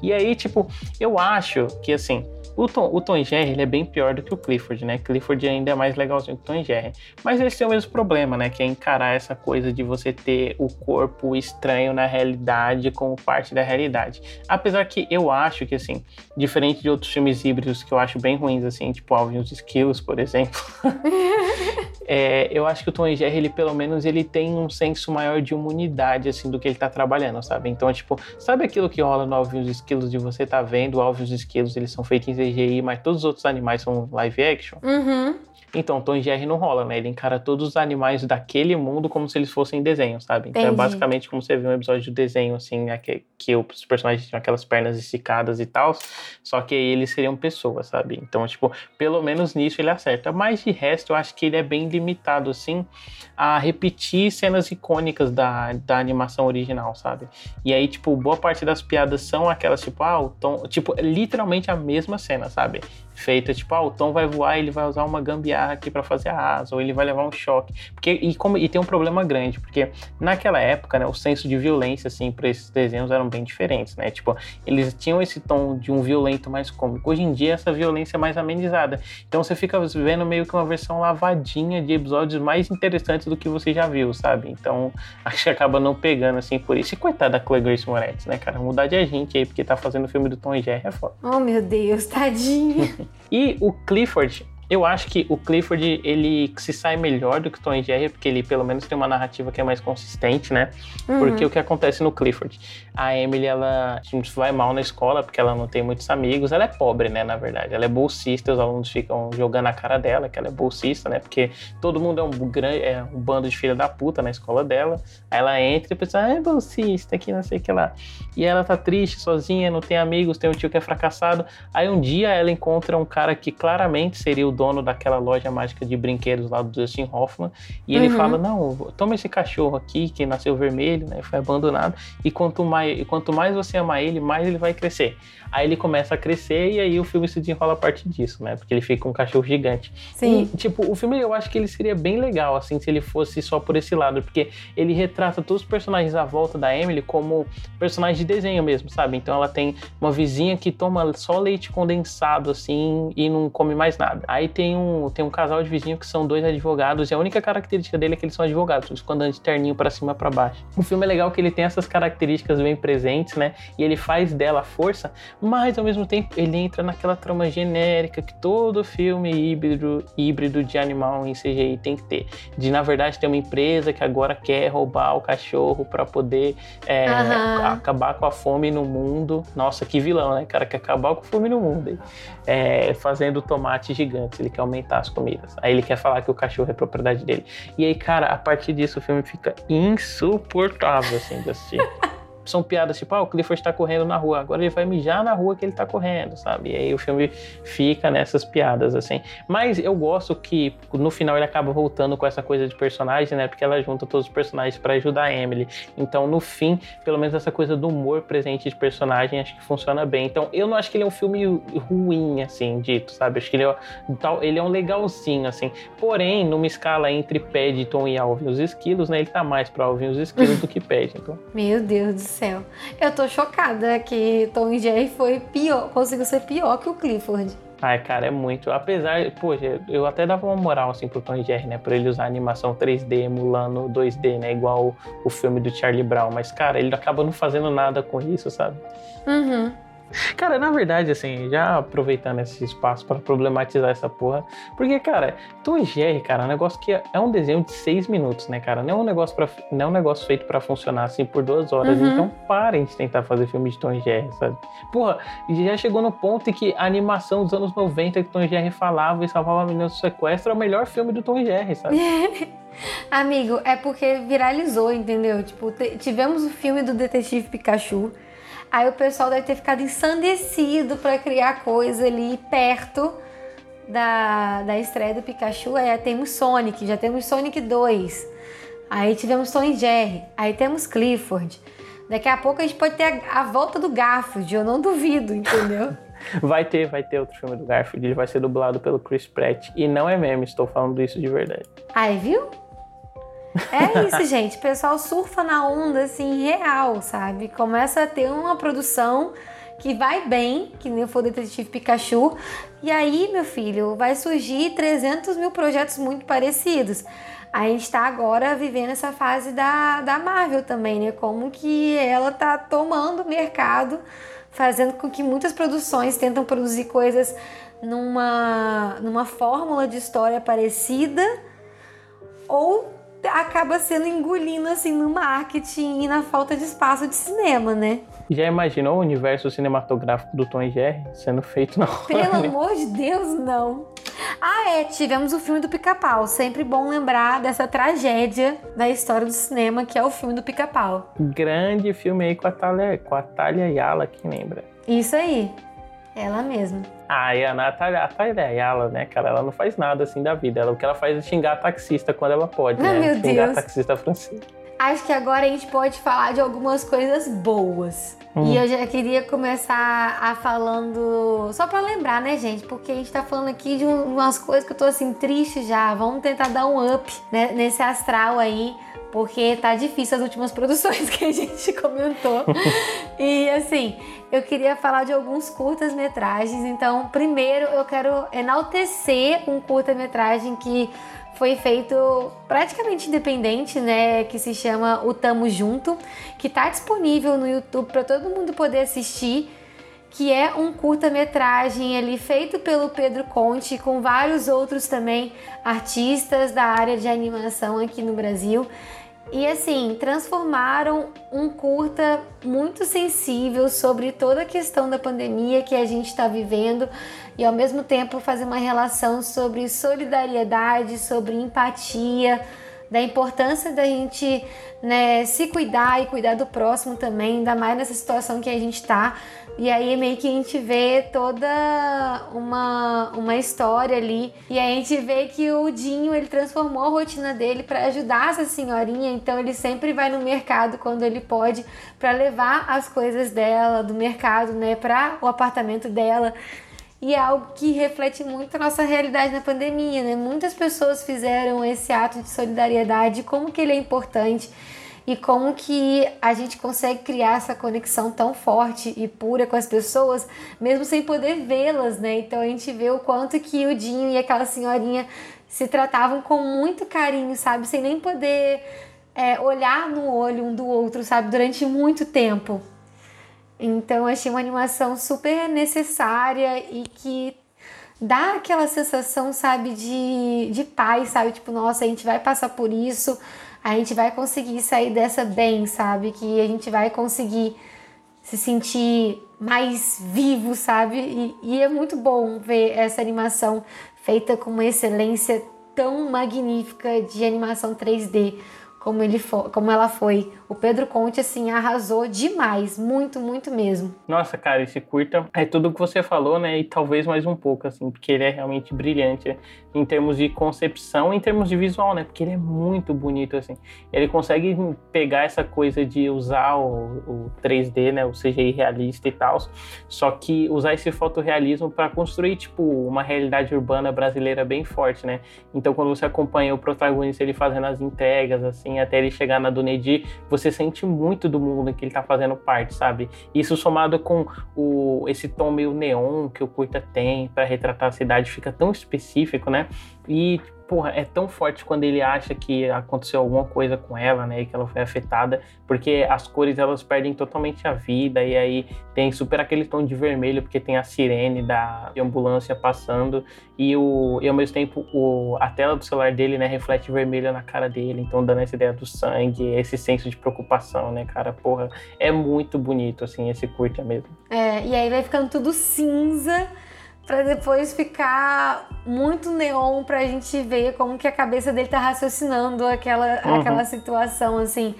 E aí, tipo, eu acho que assim o Tom, o Tom Jerry ele é bem pior do que o Clifford, né? Clifford ainda é mais legalzinho que o Tom Jerry. Mas esse é o mesmo problema, né? Que é encarar essa coisa de você ter o corpo estranho na realidade como parte da realidade. Apesar que eu acho que, assim, diferente de outros filmes híbridos que eu acho bem ruins, assim, tipo Alvin os Skills, por exemplo. é, eu acho que o Tom Jerry, ele pelo menos, ele tem um senso maior de humanidade, assim, do que ele tá trabalhando, sabe? Então, tipo, sabe aquilo que rola no Alvin os Skills de você tá vendo, Alvin os Skills, eles são feitos em CGI, mas todos os outros animais são live action. Uhum. Então, Tom e Jerry não rola, né? Ele encara todos os animais daquele mundo como se eles fossem desenho, sabe? Então é basicamente como você vê um episódio de desenho, assim, né? que, que os personagens tinham aquelas pernas esticadas e tal, só que eles seriam pessoas, sabe? Então, tipo, pelo menos nisso ele acerta. Mas de resto, eu acho que ele é bem limitado, assim, a repetir cenas icônicas da, da animação original, sabe? E aí, tipo, boa parte das piadas são aquelas, tipo, ah, o Tom. Tipo, literalmente a mesma cena, sabe? Feita, tipo, ah, o Tom vai voar, ele vai usar uma gambiarra aqui para fazer a asa, ou ele vai levar um choque. Porque, e, como, e tem um problema grande, porque naquela época, né, o senso de violência, assim, para esses desenhos eram bem diferentes, né? Tipo, eles tinham esse tom de um violento mais cômico. Hoje em dia, essa violência é mais amenizada. Então você fica vendo meio que uma versão lavadinha de episódios mais interessantes do que você já viu, sabe? Então, acho que acaba não pegando, assim, por isso. E coitada da Chloe Grace Moretz, né, cara? Mudar de agente aí, porque tá fazendo o filme do Tom e Jerry é foda. Oh, meu Deus, tadinho. E o Clifford, eu acho que o Clifford ele se sai melhor do que o Tom e Jerry, porque ele pelo menos tem uma narrativa que é mais consistente, né? Uhum. Porque o que acontece no Clifford? A Emily, ela vai mal na escola porque ela não tem muitos amigos. Ela é pobre, né? Na verdade, ela é bolsista. Os alunos ficam jogando a cara dela que ela é bolsista, né? Porque todo mundo é um, grande, é um bando de filha da puta na escola dela. Aí ela entra e pensa, ah, é bolsista aqui, não sei o que lá. E ela tá triste, sozinha, não tem amigos, tem um tio que é fracassado. Aí um dia ela encontra um cara que claramente seria o dono daquela loja mágica de brinquedos lá do Dustin Hoffman. E ele Uhum. fala: Não, toma esse cachorro aqui que nasceu vermelho, né? Foi abandonado. E quanto mais, e quanto mais você amar ele, mais ele vai crescer. Aí ele começa a crescer e aí o filme se desenrola a partir disso, né? Porque ele fica um cachorro gigante. Sim. E, tipo, o filme eu acho que ele seria bem legal, assim, se ele fosse só por esse lado, porque ele retrata todos os personagens à volta da Emily como personagens de desenho mesmo, sabe? Então ela tem uma vizinha que toma só leite condensado, assim, e não come mais nada. Aí tem um, tem um casal de vizinhos que são dois advogados, e a única característica dele é que eles são advogados, eles ficam andando de terninho pra cima e pra baixo. O filme é legal que ele tem essas características bem presentes, né? E ele faz dela força, mas ao mesmo tempo ele entra naquela trama genérica que todo filme híbrido, híbrido de animal em CGI tem que ter. De na verdade ter uma empresa que agora quer roubar o cachorro para poder é, acabar com a fome no mundo. Nossa, que vilão, né? Cara, quer acabar com a fome no mundo. É, fazendo tomates ele quer aumentar as comidas. Aí ele quer falar que o cachorro é propriedade dele. E aí, cara, a partir disso o filme fica insuportável assim de assistir. São piadas tipo, ah, o Clifford tá correndo na rua, agora ele vai mijar na rua que ele tá correndo, sabe? E aí o filme fica nessas piadas, assim. Mas eu gosto que no final ele acaba voltando com essa coisa de personagem, né? Porque ela junta todos os personagens para ajudar a Emily. Então, no fim, pelo menos essa coisa do humor presente de personagem acho que funciona bem. Então, eu não acho que ele é um filme ruim, assim, dito, sabe? Acho que ele é, tal- ele é um legalzinho, assim. Porém, numa escala entre Paddington e Alvin os Esquilos, né? Ele tá mais pra Alvin os Esquilos do que Paddington. Meu Deus do céu. Eu tô chocada que Tom e Jerry foi pior, conseguiu ser pior que o Clifford. Ai, cara, é muito. Apesar, poxa, eu até dava uma moral assim pro Tom e Jerry, né? Por ele usar animação 3D emulando 2D, né? Igual o filme do Charlie Brown. Mas, cara, ele acaba não fazendo nada com isso, sabe? Uhum. Cara, na verdade, assim, já aproveitando esse espaço pra problematizar essa porra. Porque, cara, Tom Jerry, cara, é um negócio que é um desenho de seis minutos, né, cara? Não é um negócio, pra, não é um negócio feito pra funcionar assim por duas horas. Uhum. Então parem de tentar fazer filme de Tom Jerry, sabe? Porra, já chegou no ponto em que a animação dos anos 90 que Tom Jerry falava e salvava a menina do sequestro é o melhor filme do Tom Jerry, sabe? Amigo, é porque viralizou, entendeu? Tipo, tivemos o filme do Detetive Pikachu. Aí o pessoal deve ter ficado ensandecido pra criar coisa ali perto da, da estreia do Pikachu. Aí temos Sonic, já temos Sonic 2. Aí tivemos Tom e Jerry. Aí temos Clifford. Daqui a pouco a gente pode ter a, a volta do Garfield, eu não duvido, entendeu? Vai ter, vai ter outro filme do Garfield, ele vai ser dublado pelo Chris Pratt. E não é meme, estou falando isso de verdade. Aí, viu? É isso, gente. O pessoal surfa na onda, assim, real, sabe? Começa a ter uma produção que vai bem, que nem o Detetive Pikachu. E aí, meu filho, vai surgir 300 mil projetos muito parecidos. A gente está agora vivendo essa fase da, da Marvel também, né? Como que ela tá tomando o mercado, fazendo com que muitas produções tentam produzir coisas numa, numa fórmula de história parecida ou acaba sendo engolindo assim no marketing e na falta de espaço de cinema, né? Já imaginou o universo cinematográfico do Tom e Jerry sendo feito na hora? Pelo amor de Deus, não. Ah, é, tivemos o filme do Pica-Pau. Sempre bom lembrar dessa tragédia da história do cinema, que é o filme do Pica-Pau. Grande filme aí com a Thalia, com a Thalia Yala, quem lembra? Isso aí. Ela mesma. Ah, e a Natália, a Thalia Yala, né, cara, ela não faz nada assim da vida. Ela, o que ela faz é xingar taxista quando ela pode, né? meu xingar Deus. taxista francês. Acho que agora a gente pode falar de algumas coisas boas. E eu já queria começar a falando. Só pra lembrar, né, gente? Porque a gente tá falando aqui de um- umas coisas que eu tô assim triste já. Vamos tentar dar um up né, nesse astral aí. Porque tá difícil as últimas produções que a gente comentou. e assim, eu queria falar de alguns curtas-metragens. Então, primeiro eu quero enaltecer um curta-metragem que foi feito praticamente independente, né? Que se chama O Tamo Junto, que tá disponível no YouTube para todo mundo poder assistir. Que é um curta-metragem ali feito pelo Pedro Conte, com vários outros também artistas da área de animação aqui no Brasil. E assim, transformaram um curta muito sensível sobre toda a questão da pandemia que a gente está vivendo e ao mesmo tempo fazer uma relação sobre solidariedade, sobre empatia, da importância da gente né, se cuidar e cuidar do próximo também, ainda mais nessa situação que a gente está. E aí meio que a gente vê toda uma, uma história ali. E aí a gente vê que o Dinho ele transformou a rotina dele para ajudar essa senhorinha. Então ele sempre vai no mercado quando ele pode para levar as coisas dela do mercado, né, para o apartamento dela. E é algo que reflete muito a nossa realidade na pandemia, né? Muitas pessoas fizeram esse ato de solidariedade, como que ele é importante e como que a gente consegue criar essa conexão tão forte e pura com as pessoas, mesmo sem poder vê-las, né? Então a gente vê o quanto que o Dinho e aquela senhorinha se tratavam com muito carinho, sabe? Sem nem poder é, olhar no olho um do outro, sabe? Durante muito tempo. Então achei uma animação super necessária e que dá aquela sensação, sabe, de, de paz, sabe? Tipo, nossa, a gente vai passar por isso, a gente vai conseguir sair dessa bem, sabe? Que a gente vai conseguir se sentir mais vivo, sabe? E, e é muito bom ver essa animação feita com uma excelência tão magnífica de animação 3D como, ele fo- como ela foi. O Pedro Conte, assim, arrasou demais. Muito, muito mesmo. Nossa, cara, esse curta é tudo o que você falou, né? E talvez mais um pouco, assim, porque ele é realmente brilhante em termos de concepção, em termos de visual, né? Porque ele é muito bonito, assim. Ele consegue pegar essa coisa de usar o, o 3D, né? O CGI realista e tal, só que usar esse fotorrealismo para construir, tipo, uma realidade urbana brasileira bem forte, né? Então, quando você acompanha o protagonista ele fazendo as entregas, assim, até ele chegar na Dunedi, você sente muito do mundo que ele tá fazendo parte, sabe? Isso somado com o, esse tom meio neon que o curta tem para retratar a cidade, fica tão específico, né? E, porra, é tão forte quando ele acha que aconteceu alguma coisa com ela, né? E que ela foi afetada, porque as cores elas perdem totalmente a vida, e aí tem super aquele tom de vermelho, porque tem a sirene da ambulância passando, e, o, e ao mesmo tempo o, a tela do celular dele, né, reflete vermelho na cara dele, então dando essa ideia do sangue, esse senso de preocupação, né, cara? Porra, é muito bonito, assim, esse curta mesmo. É, e aí vai ficando tudo cinza pra depois ficar muito neon pra gente ver como que a cabeça dele tá raciocinando aquela, Uhum. aquela situação, assim.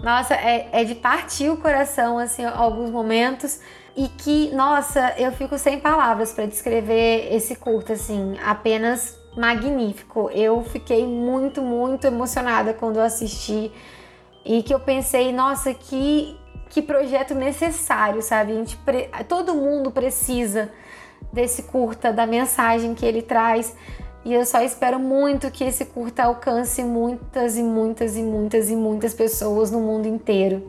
Nossa, é, é de partir o coração, assim, alguns momentos. E que, nossa, eu fico sem palavras pra descrever esse curto, assim, apenas magnífico. Eu fiquei muito, muito emocionada quando eu assisti e que eu pensei, nossa, que que projeto necessário, sabe? A gente pre... Todo mundo precisa desse curta, da mensagem que ele traz. E eu só espero muito que esse curta alcance muitas e muitas e muitas e muitas pessoas no mundo inteiro.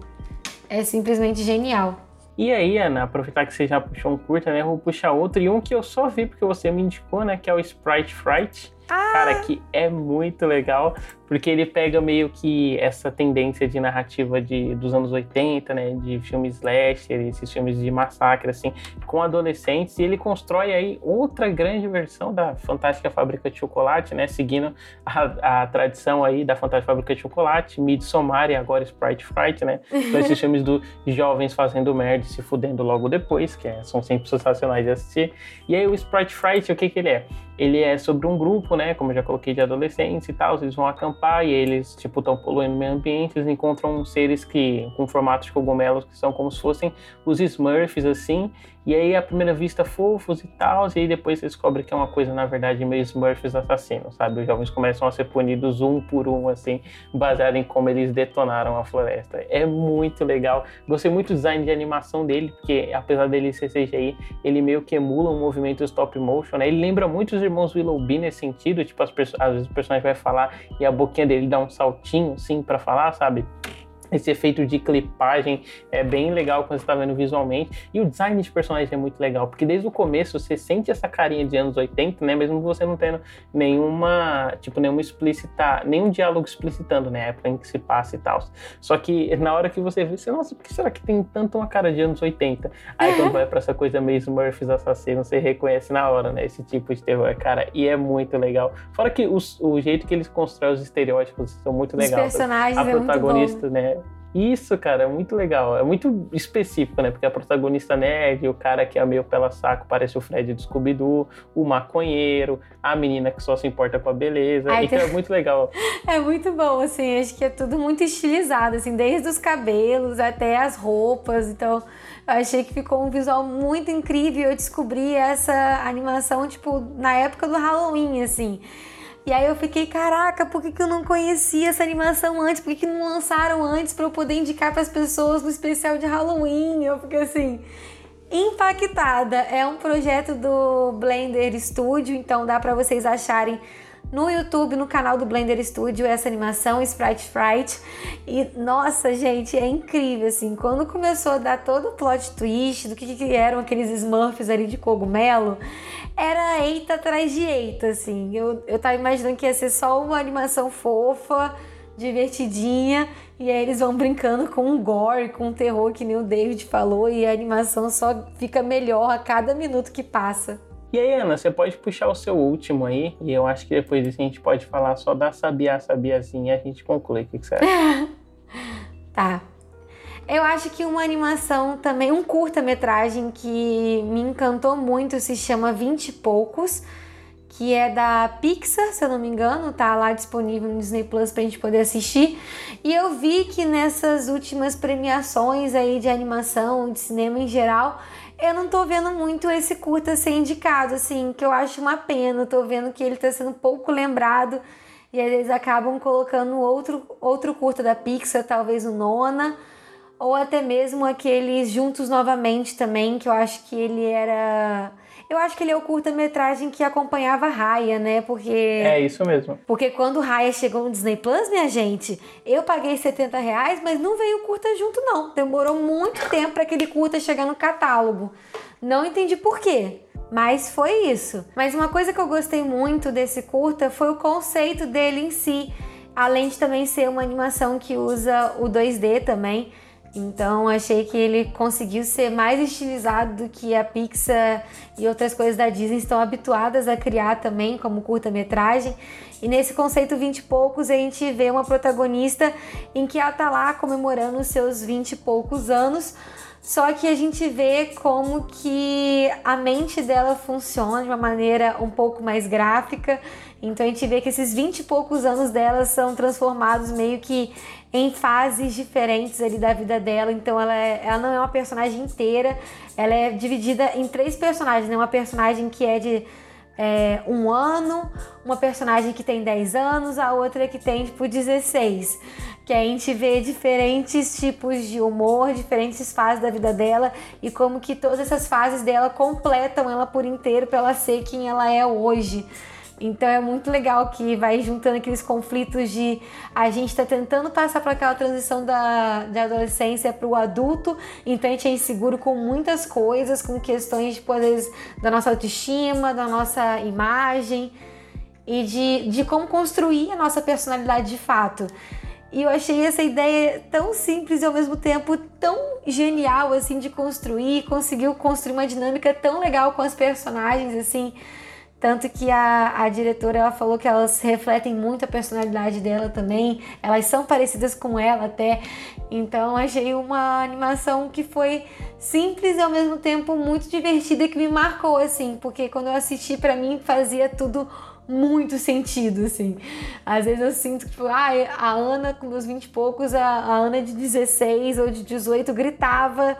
É simplesmente genial. E aí, Ana, aproveitar que você já puxou um curta, né? Eu vou puxar outro. E um que eu só vi porque você me indicou, né? Que é o Sprite Fright. Ah. Cara, que é muito legal porque ele pega meio que essa tendência de narrativa de, dos anos 80, né, de filmes slasher, esses filmes de massacre, assim, com adolescentes, e ele constrói aí outra grande versão da Fantástica Fábrica de Chocolate, né, seguindo a, a tradição aí da Fantástica Fábrica de Chocolate, Midsommar e agora Sprite Fright, né, então esses filmes dos jovens fazendo merda e se fudendo logo depois, que é, são sempre sensacionais de assistir, e aí o Sprite Fright, o que que ele é? Ele é sobre um grupo, né, como eu já coloquei, de adolescentes e tal, eles vão acampar e eles, tipo, estão poluindo o meio ambiente, eles encontram seres que, com formatos de cogumelos que são como se fossem os Smurfs, assim, e aí, à primeira vista, fofos e tal, e aí depois você descobre que é uma coisa, na verdade, meio Smurfs assassinos, sabe? Os jovens começam a ser punidos um por um, assim, baseado em como eles detonaram a floresta. É muito legal. Gostei muito do design de animação dele, porque apesar dele ser CGI, ele meio que emula um movimento stop motion, né? Ele lembra muito os irmãos Willoughby nesse sentido, tipo, as às vezes o personagem vai falar e a boquinha dele dá um saltinho, assim, para falar, sabe? Esse efeito de clipagem é bem legal quando você está vendo visualmente. E o design de personagem é muito legal, porque desde o começo você sente essa carinha de anos 80, né? Mesmo você não tendo nenhuma, tipo, nenhuma explícita, nenhum diálogo explicitando, né? A época em que se passa e tal. Só que na hora que você vê, você, nossa, por que será que tem tanto uma cara de anos 80? Aí quando vai pra essa coisa meio Smurfs assassino, você reconhece na hora, né? Esse tipo de terror, cara. E é muito legal. Fora que os, o jeito que eles constroem os estereótipos são muito legais. Os personagens A é protagonista, muito bom. né? Isso, cara, é muito legal. É muito específico, né? Porque a protagonista nerd, o cara que é meio pela saco, parece o Fred do Scooby-Doo, o maconheiro, a menina que só se importa com a beleza. Ai, então tem... é muito legal. É muito bom, assim, acho que é tudo muito estilizado, assim, desde os cabelos até as roupas. Então, eu achei que ficou um visual muito incrível. Eu descobri essa animação, tipo, na época do Halloween, assim. E aí eu fiquei, caraca, por que, que eu não conhecia essa animação antes? Por que, que não lançaram antes para eu poder indicar para as pessoas no especial de Halloween? Eu fiquei assim, impactada. É um projeto do Blender Studio, então dá para vocês acharem no YouTube, no canal do Blender Studio, essa animação Sprite Fright. E nossa, gente, é incrível assim. Quando começou a dar todo o plot twist do que, que eram aqueles Smurfs ali de cogumelo, era eita atrás de eita, assim. Eu, eu tava imaginando que ia ser só uma animação fofa, divertidinha, e aí eles vão brincando com um gore, com um terror, que nem o David falou, e a animação só fica melhor a cada minuto que passa. E aí, Ana, você pode puxar o seu último aí, e eu acho que depois disso a gente pode falar só da Sabia Sabiazinha e a gente conclui. O que, que você acha? tá. Eu acho que uma animação também, um curta-metragem que me encantou muito se chama Vinte e Poucos, que é da Pixar, se eu não me engano, tá lá disponível no Disney Plus pra gente poder assistir. E eu vi que nessas últimas premiações aí de animação, de cinema em geral, eu não tô vendo muito esse curta ser indicado, assim, que eu acho uma pena. tô vendo que ele tá sendo pouco lembrado e eles acabam colocando outro, outro curta da Pixar, talvez o Nona, ou até mesmo aqueles Juntos Novamente também, que eu acho que ele era eu acho que ele é o curta-metragem que acompanhava Raya, né? Porque. É isso mesmo. Porque quando Raya chegou no Disney Plus, minha gente, eu paguei 70 reais, mas não veio o curta junto, não. Demorou muito tempo para aquele curta chegar no catálogo. Não entendi por quê. Mas foi isso. Mas uma coisa que eu gostei muito desse curta foi o conceito dele em si. Além de também ser uma animação que usa o 2D também. Então achei que ele conseguiu ser mais estilizado do que a Pixar e outras coisas da Disney estão habituadas a criar também como curta-metragem. E nesse conceito 20 e poucos a gente vê uma protagonista em que ela tá lá comemorando os seus 20 e poucos anos, só que a gente vê como que a mente dela funciona de uma maneira um pouco mais gráfica. Então a gente vê que esses 20 e poucos anos dela são transformados meio que em fases diferentes ali da vida dela. Então ela, é, ela não é uma personagem inteira, ela é dividida em três personagens, né? Uma personagem que é de é, um ano, uma personagem que tem 10 anos, a outra que tem tipo 16. Que a gente vê diferentes tipos de humor, diferentes fases da vida dela e como que todas essas fases dela completam ela por inteiro para ela ser quem ela é hoje. Então é muito legal que vai juntando aqueles conflitos de a gente está tentando passar por aquela transição da, da adolescência para o adulto, então a gente é inseguro com muitas coisas, com questões, tipo, às vezes, da nossa autoestima, da nossa imagem e de, de como construir a nossa personalidade de fato. E eu achei essa ideia tão simples e ao mesmo tempo tão genial assim de construir, conseguiu construir uma dinâmica tão legal com as personagens assim. Tanto que a, a diretora ela falou que elas refletem muito a personalidade dela também, elas são parecidas com ela até. Então achei uma animação que foi simples e ao mesmo tempo muito divertida que me marcou assim, porque quando eu assisti para mim fazia tudo muito sentido, assim. Às vezes eu sinto que, tipo, ah, a Ana com meus 20 e poucos, a, a Ana de 16 ou de 18 gritava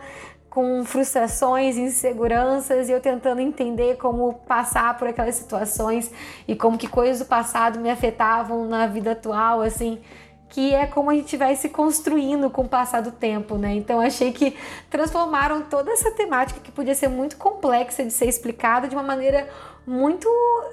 com frustrações, inseguranças e eu tentando entender como passar por aquelas situações e como que coisas do passado me afetavam na vida atual, assim, que é como a gente vai se construindo com o passar do tempo, né? Então achei que transformaram toda essa temática que podia ser muito complexa de ser explicada de uma maneira muito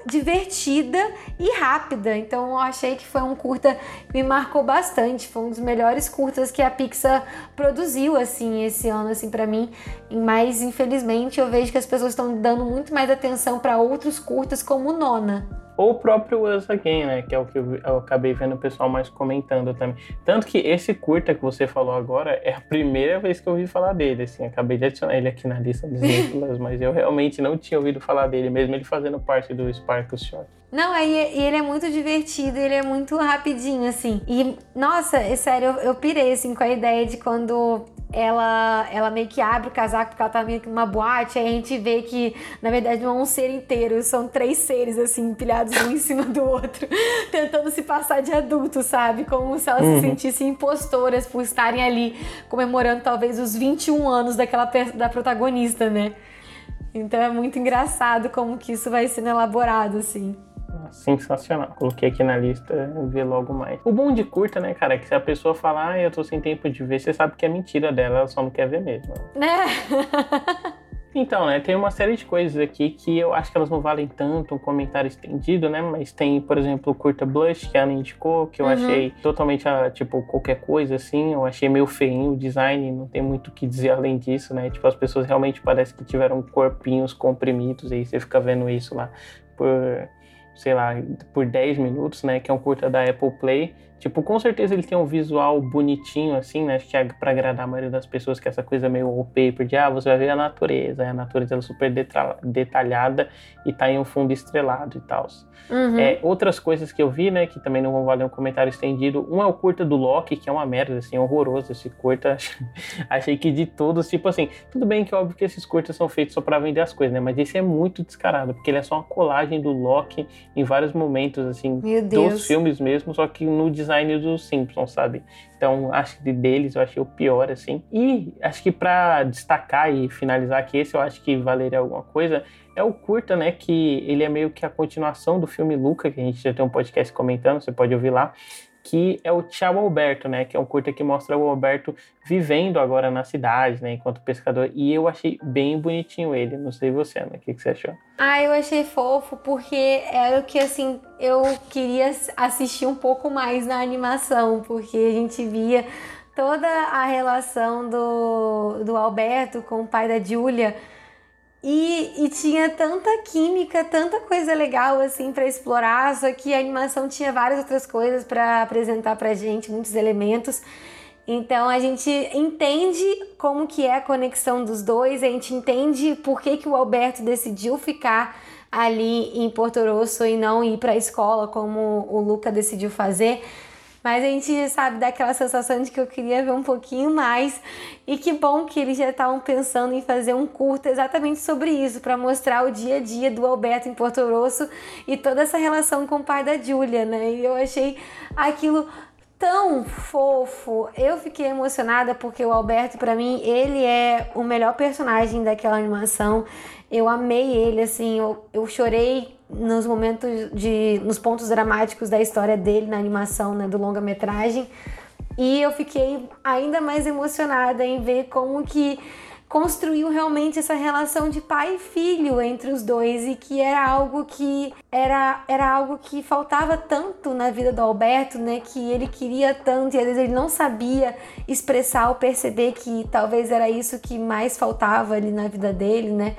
divertida e rápida. Então eu achei que foi um curta que me marcou bastante. Foi um dos melhores curtas que a Pixar produziu assim esse ano assim para mim. Mas infelizmente eu vejo que as pessoas estão dando muito mais atenção para outros curtas como Nona. Ou o próprio Us Again, né? Que é o que eu, acabei vendo o pessoal mais comentando também. Tanto que esse curta que você falou agora é a primeira vez que eu ouvi falar dele, assim. Acabei de adicionar ele aqui na lista dos exemplos, mas eu realmente não tinha ouvido falar dele, mesmo ele fazendo parte do Sparkle Short. Não, e, e ele é muito divertido, ele é muito rapidinho, assim. E, nossa, é sério, eu, eu pirei, assim, com a ideia de quando ela, ela meio que abre o casaco porque ela tá meio que numa boate, aí a gente vê que, na verdade, não é um ser inteiro, são três seres, assim, empilhados um em cima do outro, tentando se passar de adulto, sabe? Como se elas uhum. se sentissem impostoras por estarem ali comemorando talvez os 21 anos daquela da protagonista, né? Então é muito engraçado como que isso vai sendo elaborado, assim sensacional. Coloquei aqui na lista, ver logo mais. O bom de curta, né, cara, é que se a pessoa falar, ah, eu tô sem tempo de ver, você sabe que é mentira dela, ela só não quer ver mesmo. Né? Então, né, tem uma série de coisas aqui que eu acho que elas não valem tanto um comentário estendido, né? Mas tem, por exemplo, o Curta Blush, que a Ana indicou, que eu uhum. achei totalmente, ah, tipo, qualquer coisa, assim. Eu achei meio feinho o design, não tem muito o que dizer além disso, né? Tipo, as pessoas realmente parecem que tiveram corpinhos comprimidos, e aí você fica vendo isso lá por sei lá, por 10 minutos, né? Que é um curta da Apple Play. Tipo, com certeza ele tem um visual bonitinho, assim, né? Acho que é pra agradar a maioria das pessoas, que é essa coisa meio wallpaper de, ah, você vai ver a natureza, a natureza é super detalhada e tá em um fundo estrelado e tal. Uhum. É, outras coisas que eu vi, né, que também não vão valer um comentário estendido. Um é o curta do Loki, que é uma merda, assim, horroroso esse curta. Achei que de todos, tipo assim, tudo bem que óbvio que esses curtas são feitos só para vender as coisas, né? Mas esse é muito descarado, porque ele é só uma colagem do Loki em vários momentos, assim, dos filmes mesmo, só que no design dos Simpsons, sabe? Então, acho que deles eu achei o pior, assim. E acho que para destacar e finalizar aqui, esse eu acho que valeria alguma coisa, é o curta, né? Que ele é meio que a continuação do filme Luca, que a gente já tem um podcast comentando, você pode ouvir lá. Que é o Tchau Alberto, né? Que é um curta que mostra o Alberto vivendo agora na cidade, né? Enquanto pescador. E eu achei bem bonitinho ele. Não sei você, Ana. O que, que você achou? Ah, eu achei fofo porque era o que, assim, eu queria assistir um pouco mais na animação. Porque a gente via toda a relação do, do Alberto com o pai da Júlia e, e, tinha tanta química, tanta coisa legal assim para explorar, só que a animação tinha várias outras coisas para apresentar pra gente, muitos elementos. Então a gente entende como que é a conexão dos dois, a gente entende por que, que o Alberto decidiu ficar ali em Porto Rosso e não ir para a escola como o Luca decidiu fazer. Mas a gente sabe daquela sensação de que eu queria ver um pouquinho mais. E que bom que eles já estavam pensando em fazer um curto exatamente sobre isso, para mostrar o dia a dia do Alberto em Porto Rosso e toda essa relação com o pai da Júlia, né? E eu achei aquilo tão fofo. Eu fiquei emocionada porque o Alberto, para mim, ele é o melhor personagem daquela animação. Eu amei ele, assim, eu, eu chorei nos momentos de. nos pontos dramáticos da história dele na animação, né, do longa-metragem. E eu fiquei ainda mais emocionada em ver como que construiu realmente essa relação de pai e filho entre os dois e que era algo que era, era algo que faltava tanto na vida do Alberto, né, que ele queria tanto e às vezes ele não sabia expressar ou perceber que talvez era isso que mais faltava ali na vida dele, né?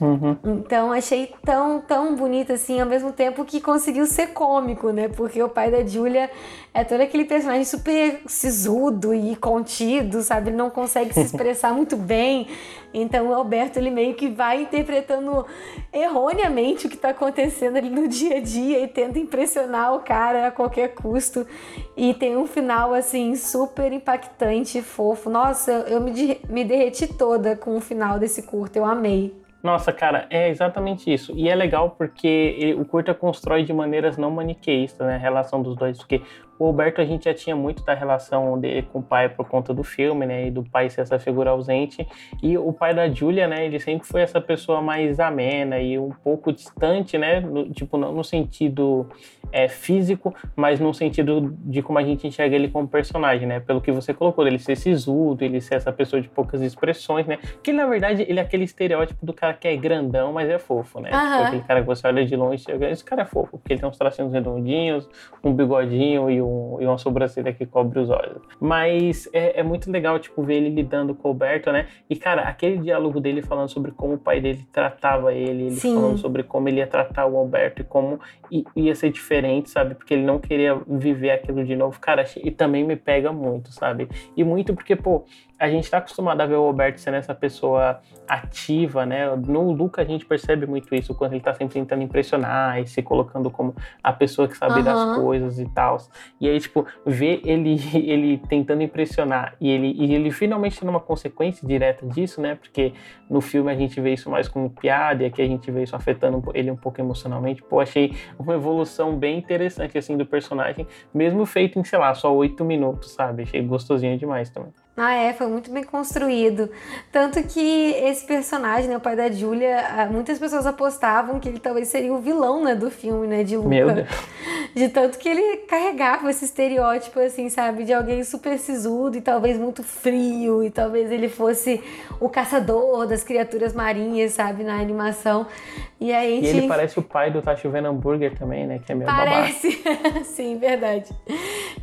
Uhum. Então achei tão, tão bonito assim, ao mesmo tempo que conseguiu ser cômico, né? Porque o pai da Julia é todo aquele personagem super sisudo e contido, sabe? Ele não consegue se expressar muito bem. Então o Alberto ele meio que vai interpretando erroneamente o que está acontecendo ali no dia a dia e tenta impressionar o cara a qualquer custo. E tem um final assim super impactante e fofo. Nossa, eu me, me derreti toda com o final desse curto, eu amei. Nossa, cara, é exatamente isso. E é legal porque ele, o curta constrói de maneiras não maniqueístas, né? A relação dos dois. Porque o Alberto a gente já tinha muito da relação dele com o pai por conta do filme, né? E do pai ser essa figura ausente. E o pai da Julia, né? Ele sempre foi essa pessoa mais amena e um pouco distante, né? No, tipo, não no sentido é, físico, mas no sentido de como a gente enxerga ele como personagem, né? Pelo que você colocou, ele ser sisudo, ele ser essa pessoa de poucas expressões, né? Que na verdade ele é aquele estereótipo do cara que é grandão, mas é fofo, né? Uhum. Aquele cara que você olha de longe, esse cara é fofo, porque ele tem uns tracinhos redondinhos, um bigodinho e, um, e uma sobrancelha que cobre os olhos. Mas é, é, muito legal, tipo, ver ele lidando com o Alberto, né? E, cara, aquele diálogo dele falando sobre como o pai dele tratava ele, ele Sim. falando sobre como ele ia tratar o Alberto e como ia ser diferente, sabe? Porque ele não queria viver aquilo de novo. Cara, e também me pega muito, sabe? E muito porque, pô, a gente tá acostumado a ver o Alberto sendo essa pessoa ativa, né? No Luca a gente percebe muito isso, quando ele tá sempre tentando impressionar e se colocando como a pessoa que sabe Uhum. das coisas e tal. E aí, tipo, ver ele, ele tentando impressionar e ele, e ele finalmente tendo uma consequência direta disso, né? Porque no filme a gente vê isso mais como piada e aqui a gente vê isso afetando ele um pouco emocionalmente. Pô, achei uma evolução bem interessante, assim, do personagem, mesmo feito em, sei lá, só oito minutos, sabe? Achei gostosinho demais também. Ah, é, foi muito bem construído. Tanto que esse personagem, né, o pai da Julia, ah, muitas pessoas apostavam que ele talvez seria o vilão, né, do filme, né, de Luca. Meu Deus. De tanto que ele carregava esse estereótipo, assim, sabe, de alguém super sisudo e talvez muito frio, e talvez ele fosse o caçador das criaturas marinhas, sabe, na animação. E aí E ele parece o pai do Tá Chovendo Hambúrguer também, né? Que é babaca. Parece, sim, verdade.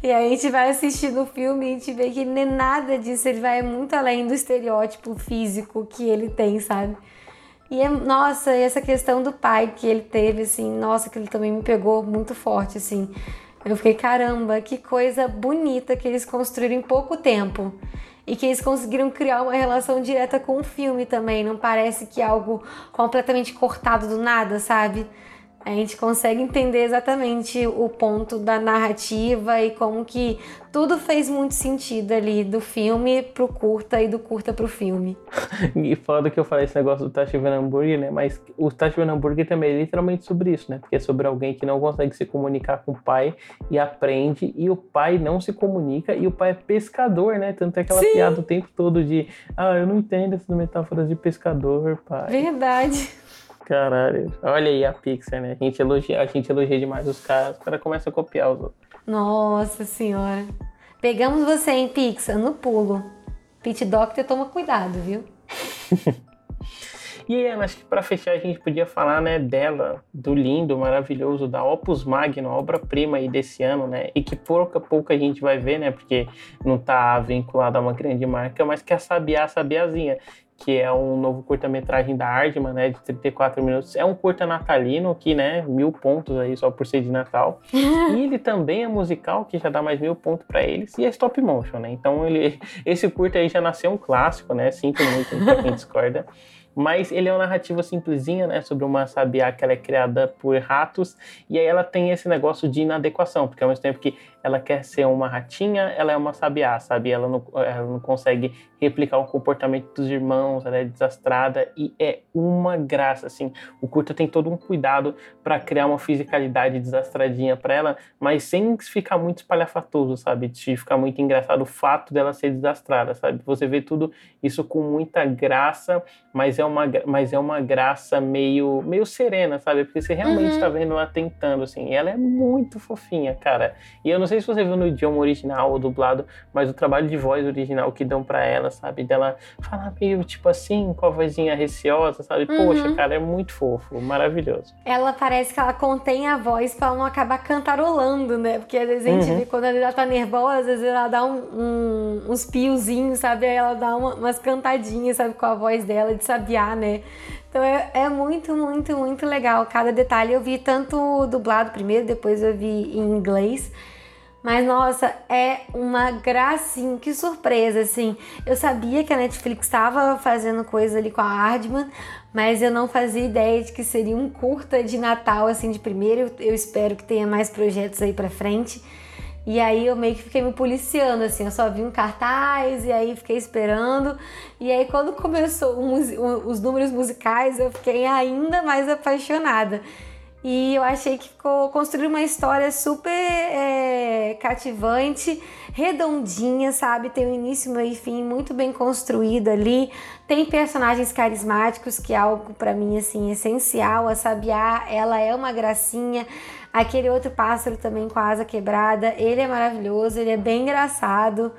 E aí a gente vai assistindo o filme e a gente vê que nem nada disso, ele vai muito além do estereótipo físico que ele tem, sabe? E é, nossa, e essa questão do pai que ele teve, assim, nossa, que ele também me pegou muito forte, assim. Eu fiquei, caramba, que coisa bonita que eles construíram em pouco tempo. E que eles conseguiram criar uma relação direta com o filme também. Não parece que é algo completamente cortado do nada, sabe? A gente consegue entender exatamente o ponto da narrativa e como que tudo fez muito sentido ali do filme pro curta e do curta pro filme. E foda que eu falei esse negócio do Chovendo Hambúrguer, né? Mas o Chovendo Hambúrguer também é literalmente sobre isso, né? Porque é sobre alguém que não consegue se comunicar com o pai e aprende, e o pai não se comunica, e o pai é pescador, né? Tanto é aquela Sim. piada o tempo todo de ah, eu não entendo essas metáforas de pescador, pai. Verdade. Caralho. Olha aí a Pixar, né? A gente elogia, a gente elogia demais os caras, os caras começam a copiar os outros. Nossa senhora. Pegamos você em Pixar no pulo. Pete Doctor toma cuidado, viu? E Ana, acho que para fechar a gente podia falar, né, dela, do lindo, maravilhoso, da Opus Magno, a obra-prima aí desse ano, né, e que pouco a pouco a gente vai ver, né, porque não tá vinculado a uma grande marca, mas que é a Sabiá Sabiazinha, que é um novo curta-metragem da Ardman, né, de 34 minutos. É um curta natalino que, né, mil pontos aí só por ser de Natal. e ele também é musical, que já dá mais mil pontos para eles, e é stop motion, né, então ele, esse curta aí já nasceu um clássico, né, sinto muito pra quem discorda. Mas ele é uma narrativa simplesinha, né? Sobre uma sabiá que ela é criada por ratos. E aí ela tem esse negócio de inadequação, porque ao mesmo tempo que ela quer ser uma ratinha, ela é uma sabiá, sabe? Ela não, ela não consegue replicar o comportamento dos irmãos, ela é desastrada e é uma graça, assim. O curta tem todo um cuidado para criar uma fisicalidade desastradinha para ela, mas sem ficar muito espalhafatoso, sabe? De ficar muito engraçado o fato dela ser desastrada, sabe? Você vê tudo isso com muita graça, mas é uma, mas é uma graça meio, meio serena, sabe? Porque você realmente está uhum. vendo ela tentando, assim. E ela é muito fofinha, cara. E eu não sei se você viu no idioma original ou dublado, mas o trabalho de voz original que dão para ela, sabe? Dela falar meio tipo assim, com a vozinha receosa, sabe? Uhum. Poxa, cara, é muito fofo, maravilhoso. Ela parece que ela contém a voz para não acabar cantarolando, né? Porque às vezes a gente uhum. vê quando ela tá nervosa, às vezes ela dá um, um, uns piozinhos, sabe? Aí ela dá uma, umas cantadinhas, sabe? Com a voz dela de sabiá, né? Então é, é, muito, muito, muito legal. Cada detalhe eu vi tanto dublado primeiro, depois eu vi em inglês. Mas nossa, é uma gracinha, que surpresa, assim. Eu sabia que a Netflix estava fazendo coisa ali com a Hardman, mas eu não fazia ideia de que seria um curta de Natal, assim, de primeiro. Eu, espero que tenha mais projetos aí pra frente. E aí eu meio que fiquei me policiando, assim, eu só vi um cartaz e aí fiquei esperando. E aí quando começou os números musicais, eu fiquei ainda mais apaixonada. E eu achei que ficou construir uma história super é, cativante, redondinha, sabe? Tem um início, meio e fim muito bem construído ali. Tem personagens carismáticos, que é algo para mim assim essencial. A Sabiá, ela é uma gracinha. Aquele outro pássaro também com a asa quebrada, ele é maravilhoso, ele é bem engraçado.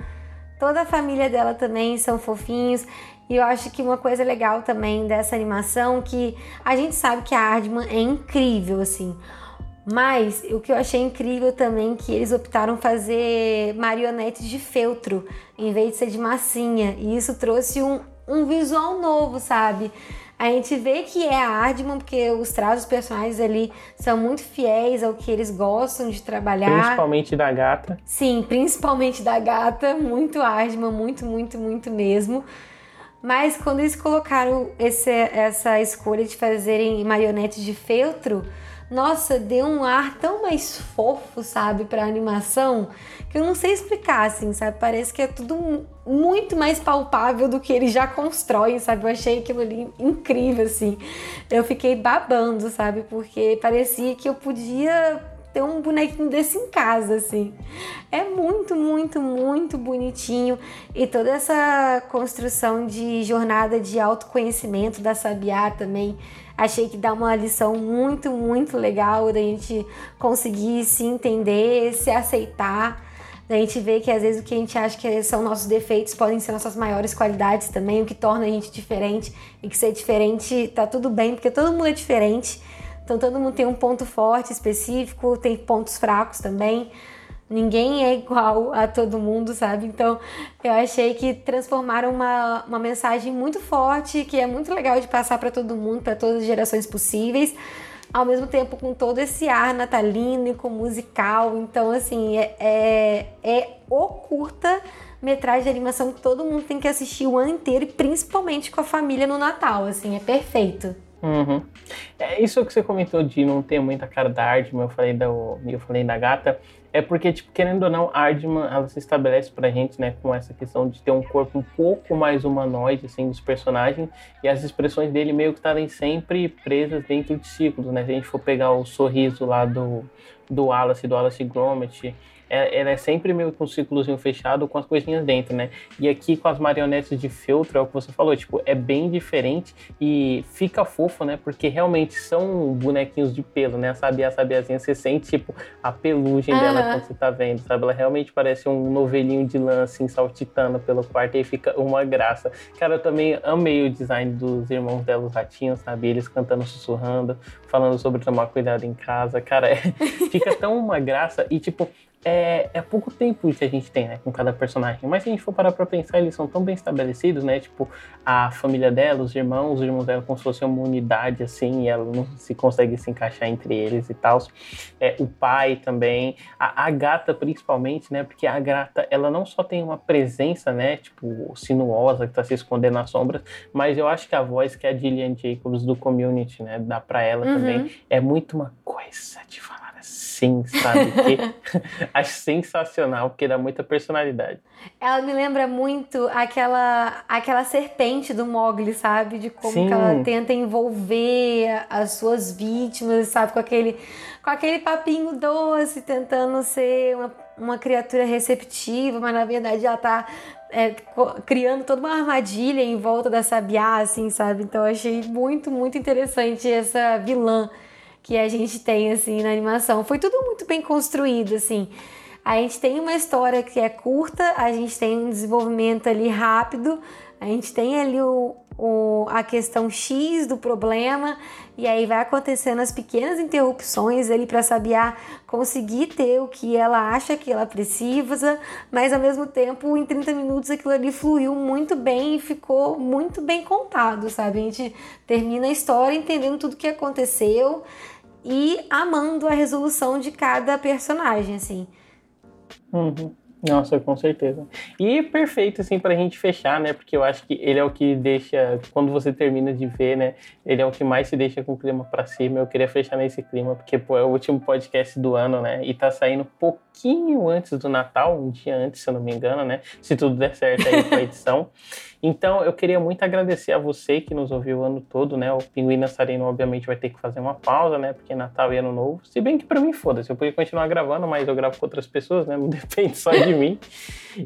Toda a família dela também são fofinhos. E eu acho que uma coisa legal também dessa animação que a gente sabe que a Ardman é incrível assim. Mas o que eu achei incrível também é que eles optaram fazer marionetes de feltro em vez de ser de massinha. E isso trouxe um, um visual novo, sabe? A gente vê que é a Ardman, porque os traços dos personagens ali são muito fiéis ao que eles gostam de trabalhar. Principalmente da gata. Sim, principalmente da gata. Muito Ardman, muito, muito, muito mesmo. Mas quando eles colocaram esse, essa escolha de fazerem marionetes de feltro, nossa, deu um ar tão mais fofo, sabe, pra animação, que eu não sei explicar, assim, sabe? Parece que é tudo muito mais palpável do que eles já constroem, sabe? Eu achei aquilo ali incrível, assim. Eu fiquei babando, sabe? Porque parecia que eu podia ter um bonequinho desse em casa, assim. É muito, muito, muito bonitinho. E toda essa construção de jornada de autoconhecimento da Sabiá também. Achei que dá uma lição muito, muito legal da gente conseguir se entender, se aceitar. Da gente ver que às vezes o que a gente acha que são nossos defeitos podem ser nossas maiores qualidades também, o que torna a gente diferente. E que ser diferente tá tudo bem, porque todo mundo é diferente. Então todo mundo tem um ponto forte específico, tem pontos fracos também. Ninguém é igual a todo mundo, sabe? Então eu achei que transformaram uma, uma mensagem muito forte, que é muito legal de passar para todo mundo, para todas as gerações possíveis, ao mesmo tempo com todo esse ar natalino e com musical. Então, assim, é, é, é o curta metragem de animação que todo mundo tem que assistir o ano inteiro, e principalmente com a família no Natal. Assim, é perfeito. Uhum. É isso que você comentou de não ter muita cara da Ardman, eu falei da, eu falei da gata, é porque, tipo, querendo ou não, Ardman, ela se estabelece pra gente, né, com essa questão de ter um corpo um pouco mais humanoide, assim, dos personagens, e as expressões dele meio que estarem sempre presas dentro de ciclos, né, se a gente for pegar o sorriso lá do, do Wallace, do Wallace Gromit, ela é sempre meio com um círculozinho fechado com as coisinhas dentro, né? E aqui com as marionetes de feltro, é o que você falou, tipo, é bem diferente e fica fofo, né? Porque realmente são bonequinhos de pelo, né? A Sabia, a Sabiazinha, você sente, tipo, a pelugem dela quando você tá vendo, sabe? Ela realmente parece um novelinho de lã, assim, saltitando pelo quarto e fica uma graça. Cara, eu também amei o design dos irmãos dela, os ratinhos, sabe? Eles cantando, sussurrando, falando sobre tomar cuidado em casa. Cara, é, fica tão uma graça e, tipo, é, é pouco tempo que a gente tem, né, com cada personagem. Mas se a gente for parar pra pensar, eles são tão bem estabelecidos, né? Tipo, a família dela, os irmãos, os irmãos dela como se fosse uma unidade, assim, e ela não se consegue se encaixar entre eles e tal. É, o pai também, a, a, gata principalmente, né? Porque a gata, ela não só tem uma presença, né? Tipo, sinuosa, que tá se escondendo nas sombras, mas eu acho que a voz que é a Gillian Jacobs do Community, né? Dá pra ela uhum. também, é muito uma coisa de falar assim sim, sabe? Que acho sensacional, porque dá muita personalidade. Ela me lembra muito aquela, aquela serpente do Mogli, sabe? De como ela tenta envolver as suas vítimas, sabe? Com aquele, com aquele papinho doce, tentando ser uma, uma criatura receptiva, mas na verdade ela tá é, criando toda uma armadilha em volta da Sabiá, assim, sabe? Então eu achei muito, muito interessante essa vilã que a gente tem, assim, na animação. Foi tudo muito bem construído, assim. A gente tem uma história que é curta, a gente tem um desenvolvimento ali rápido, a gente tem ali o, o, a questão X do problema, e aí vai acontecendo as pequenas interrupções ali para Sabiá conseguir ter o que ela acha que ela precisa, mas ao mesmo tempo, em 30 minutos, aquilo ali fluiu muito bem e ficou muito bem contado, sabe? A gente termina a história entendendo tudo o que aconteceu e amando a resolução de cada personagem, assim. Uhum. Nossa, com certeza. E perfeito, assim, pra gente fechar, né? Porque eu acho que ele é o que deixa, quando você termina de ver, né? Ele é o que mais se deixa com o clima pra cima. Eu queria fechar nesse clima, porque, pô, é o último podcast do ano, né? E tá saindo pouquinho antes do Natal, um dia antes, se eu não me engano, né? Se tudo der certo aí com a edição. Então, eu queria muito agradecer a você que nos ouviu o ano todo, né? O Pinguim Nassarino, obviamente, vai ter que fazer uma pausa, né? Porque é Natal e Ano Novo. Se bem que para mim, foda-se, eu podia continuar gravando, mas eu gravo com outras pessoas, né? Não depende só de mim.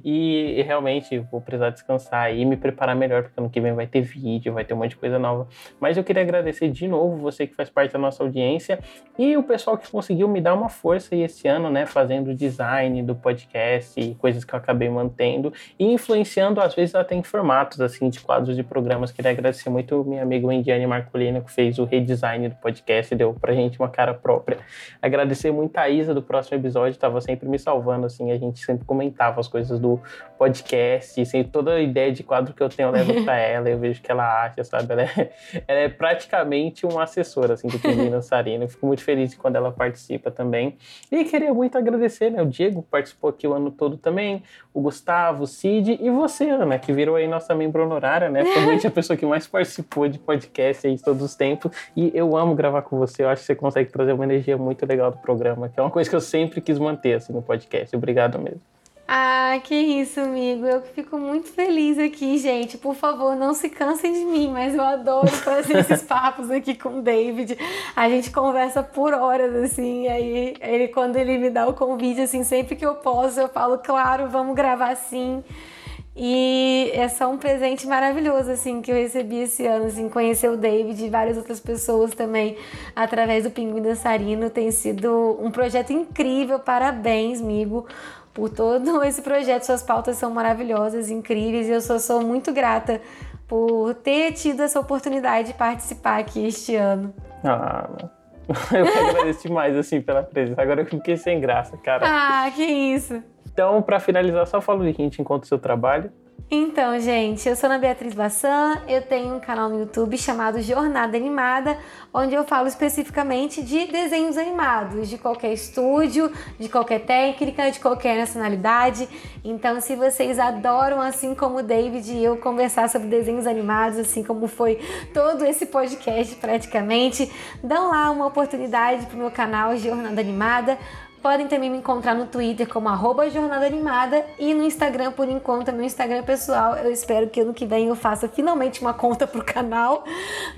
E realmente vou precisar descansar e me preparar melhor, porque ano que vem vai ter vídeo, vai ter um monte de coisa nova. Mas eu queria agradecer de novo você que faz parte da nossa audiência e o pessoal que conseguiu me dar uma força aí esse ano, né? Fazendo design do podcast e coisas que eu acabei mantendo e influenciando, às vezes, até em formato formatos assim de quadros de programas. Queria agradecer muito o meu amigo Indiane Marcolino, que fez o redesign do podcast, deu pra gente uma cara própria. Agradecer muito a Isa do próximo episódio, estava sempre me salvando, assim, a gente sempre comentava as coisas do podcast, assim, toda a ideia de quadro que eu tenho eu levo pra ela, eu vejo o que ela acha, sabe? Ela é, ela é praticamente uma assessora, assim, do Pinguim Dançarino. Eu fico muito feliz quando ela participa também. E queria muito agradecer, né? O Diego participou aqui o ano todo também, o Gustavo, o Cid e você, Ana, que virou aí nossa membro honorária, né? Provavelmente a pessoa que mais participou de podcast aí de todos os tempos. E eu amo gravar com você. Eu acho que você consegue trazer uma energia muito legal do programa, que é uma coisa que eu sempre quis manter assim no podcast. Obrigado mesmo. Ah, que isso, amigo. Eu fico muito feliz aqui, gente. Por favor, não se cansem de mim, mas eu adoro fazer esses papos aqui com o David. A gente conversa por horas, assim. Aí, ele, quando ele me dá o convite, assim, sempre que eu posso, eu falo, claro, vamos gravar sim. E é só um presente maravilhoso, assim, que eu recebi esse ano, assim, conhecer o David e várias outras pessoas também através do Pinguim Dançarino. Tem sido um projeto incrível, parabéns, amigo, por todo esse projeto. Suas pautas são maravilhosas, incríveis, e eu só sou muito grata por ter tido essa oportunidade de participar aqui este ano. Ah, eu agradeço demais, assim, pela presença. Agora eu fiquei sem graça, cara. Ah, que isso. Então, para finalizar, só falo de que a gente encontra o seu trabalho. Então, gente, eu sou a Beatriz Bassan, eu tenho um canal no YouTube chamado Jornada Animada, onde eu falo especificamente de desenhos animados, de qualquer estúdio, de qualquer técnica, de qualquer nacionalidade. Então, se vocês adoram, assim como o David e eu, conversar sobre desenhos animados, assim como foi todo esse podcast praticamente, dão lá uma oportunidade pro meu canal Jornada Animada. Podem também me encontrar no Twitter como arroba Jornada Animada e no Instagram, por enquanto, meu Instagram pessoal. Eu espero que ano que vem eu faça finalmente uma conta pro canal.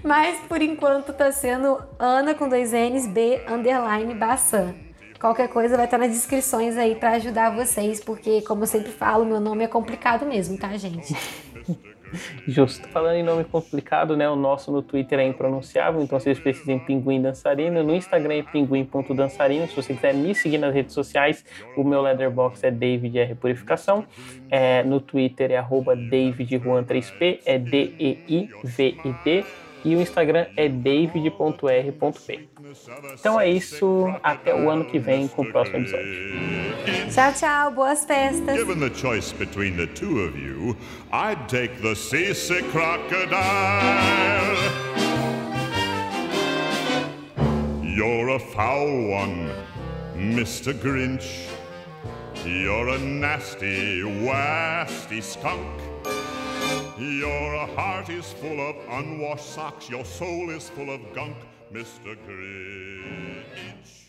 Mas por enquanto tá sendo Ana com dois N's, B, underline, Bassan. Qualquer coisa vai estar nas descrições aí para ajudar vocês, porque, como eu sempre falo, meu nome é complicado mesmo, tá, gente? Justo. Falando em nome complicado, né? O nosso no Twitter é impronunciável, então vocês precisam Pinguim Dançarino. No Instagram é pinguim.dançarino. Se você quiser me seguir nas redes sociais, o meu letterbox é David R Purificação. É, no Twitter é arroba DavidJuan3P, é D-E-I-V-I-D. E o Instagram é david.r.p. Então é isso. Até o ano que vem com o próximo episódio. Tchau, tchau. Boas festas. Given the choice between the two of you, I'd take the seasick crocodile. You're a foul one, Mr. Grinch. You're a nasty, wasty skunk. Your heart is full of unwashed socks. Your soul is full of gunk, Mr. Grinch.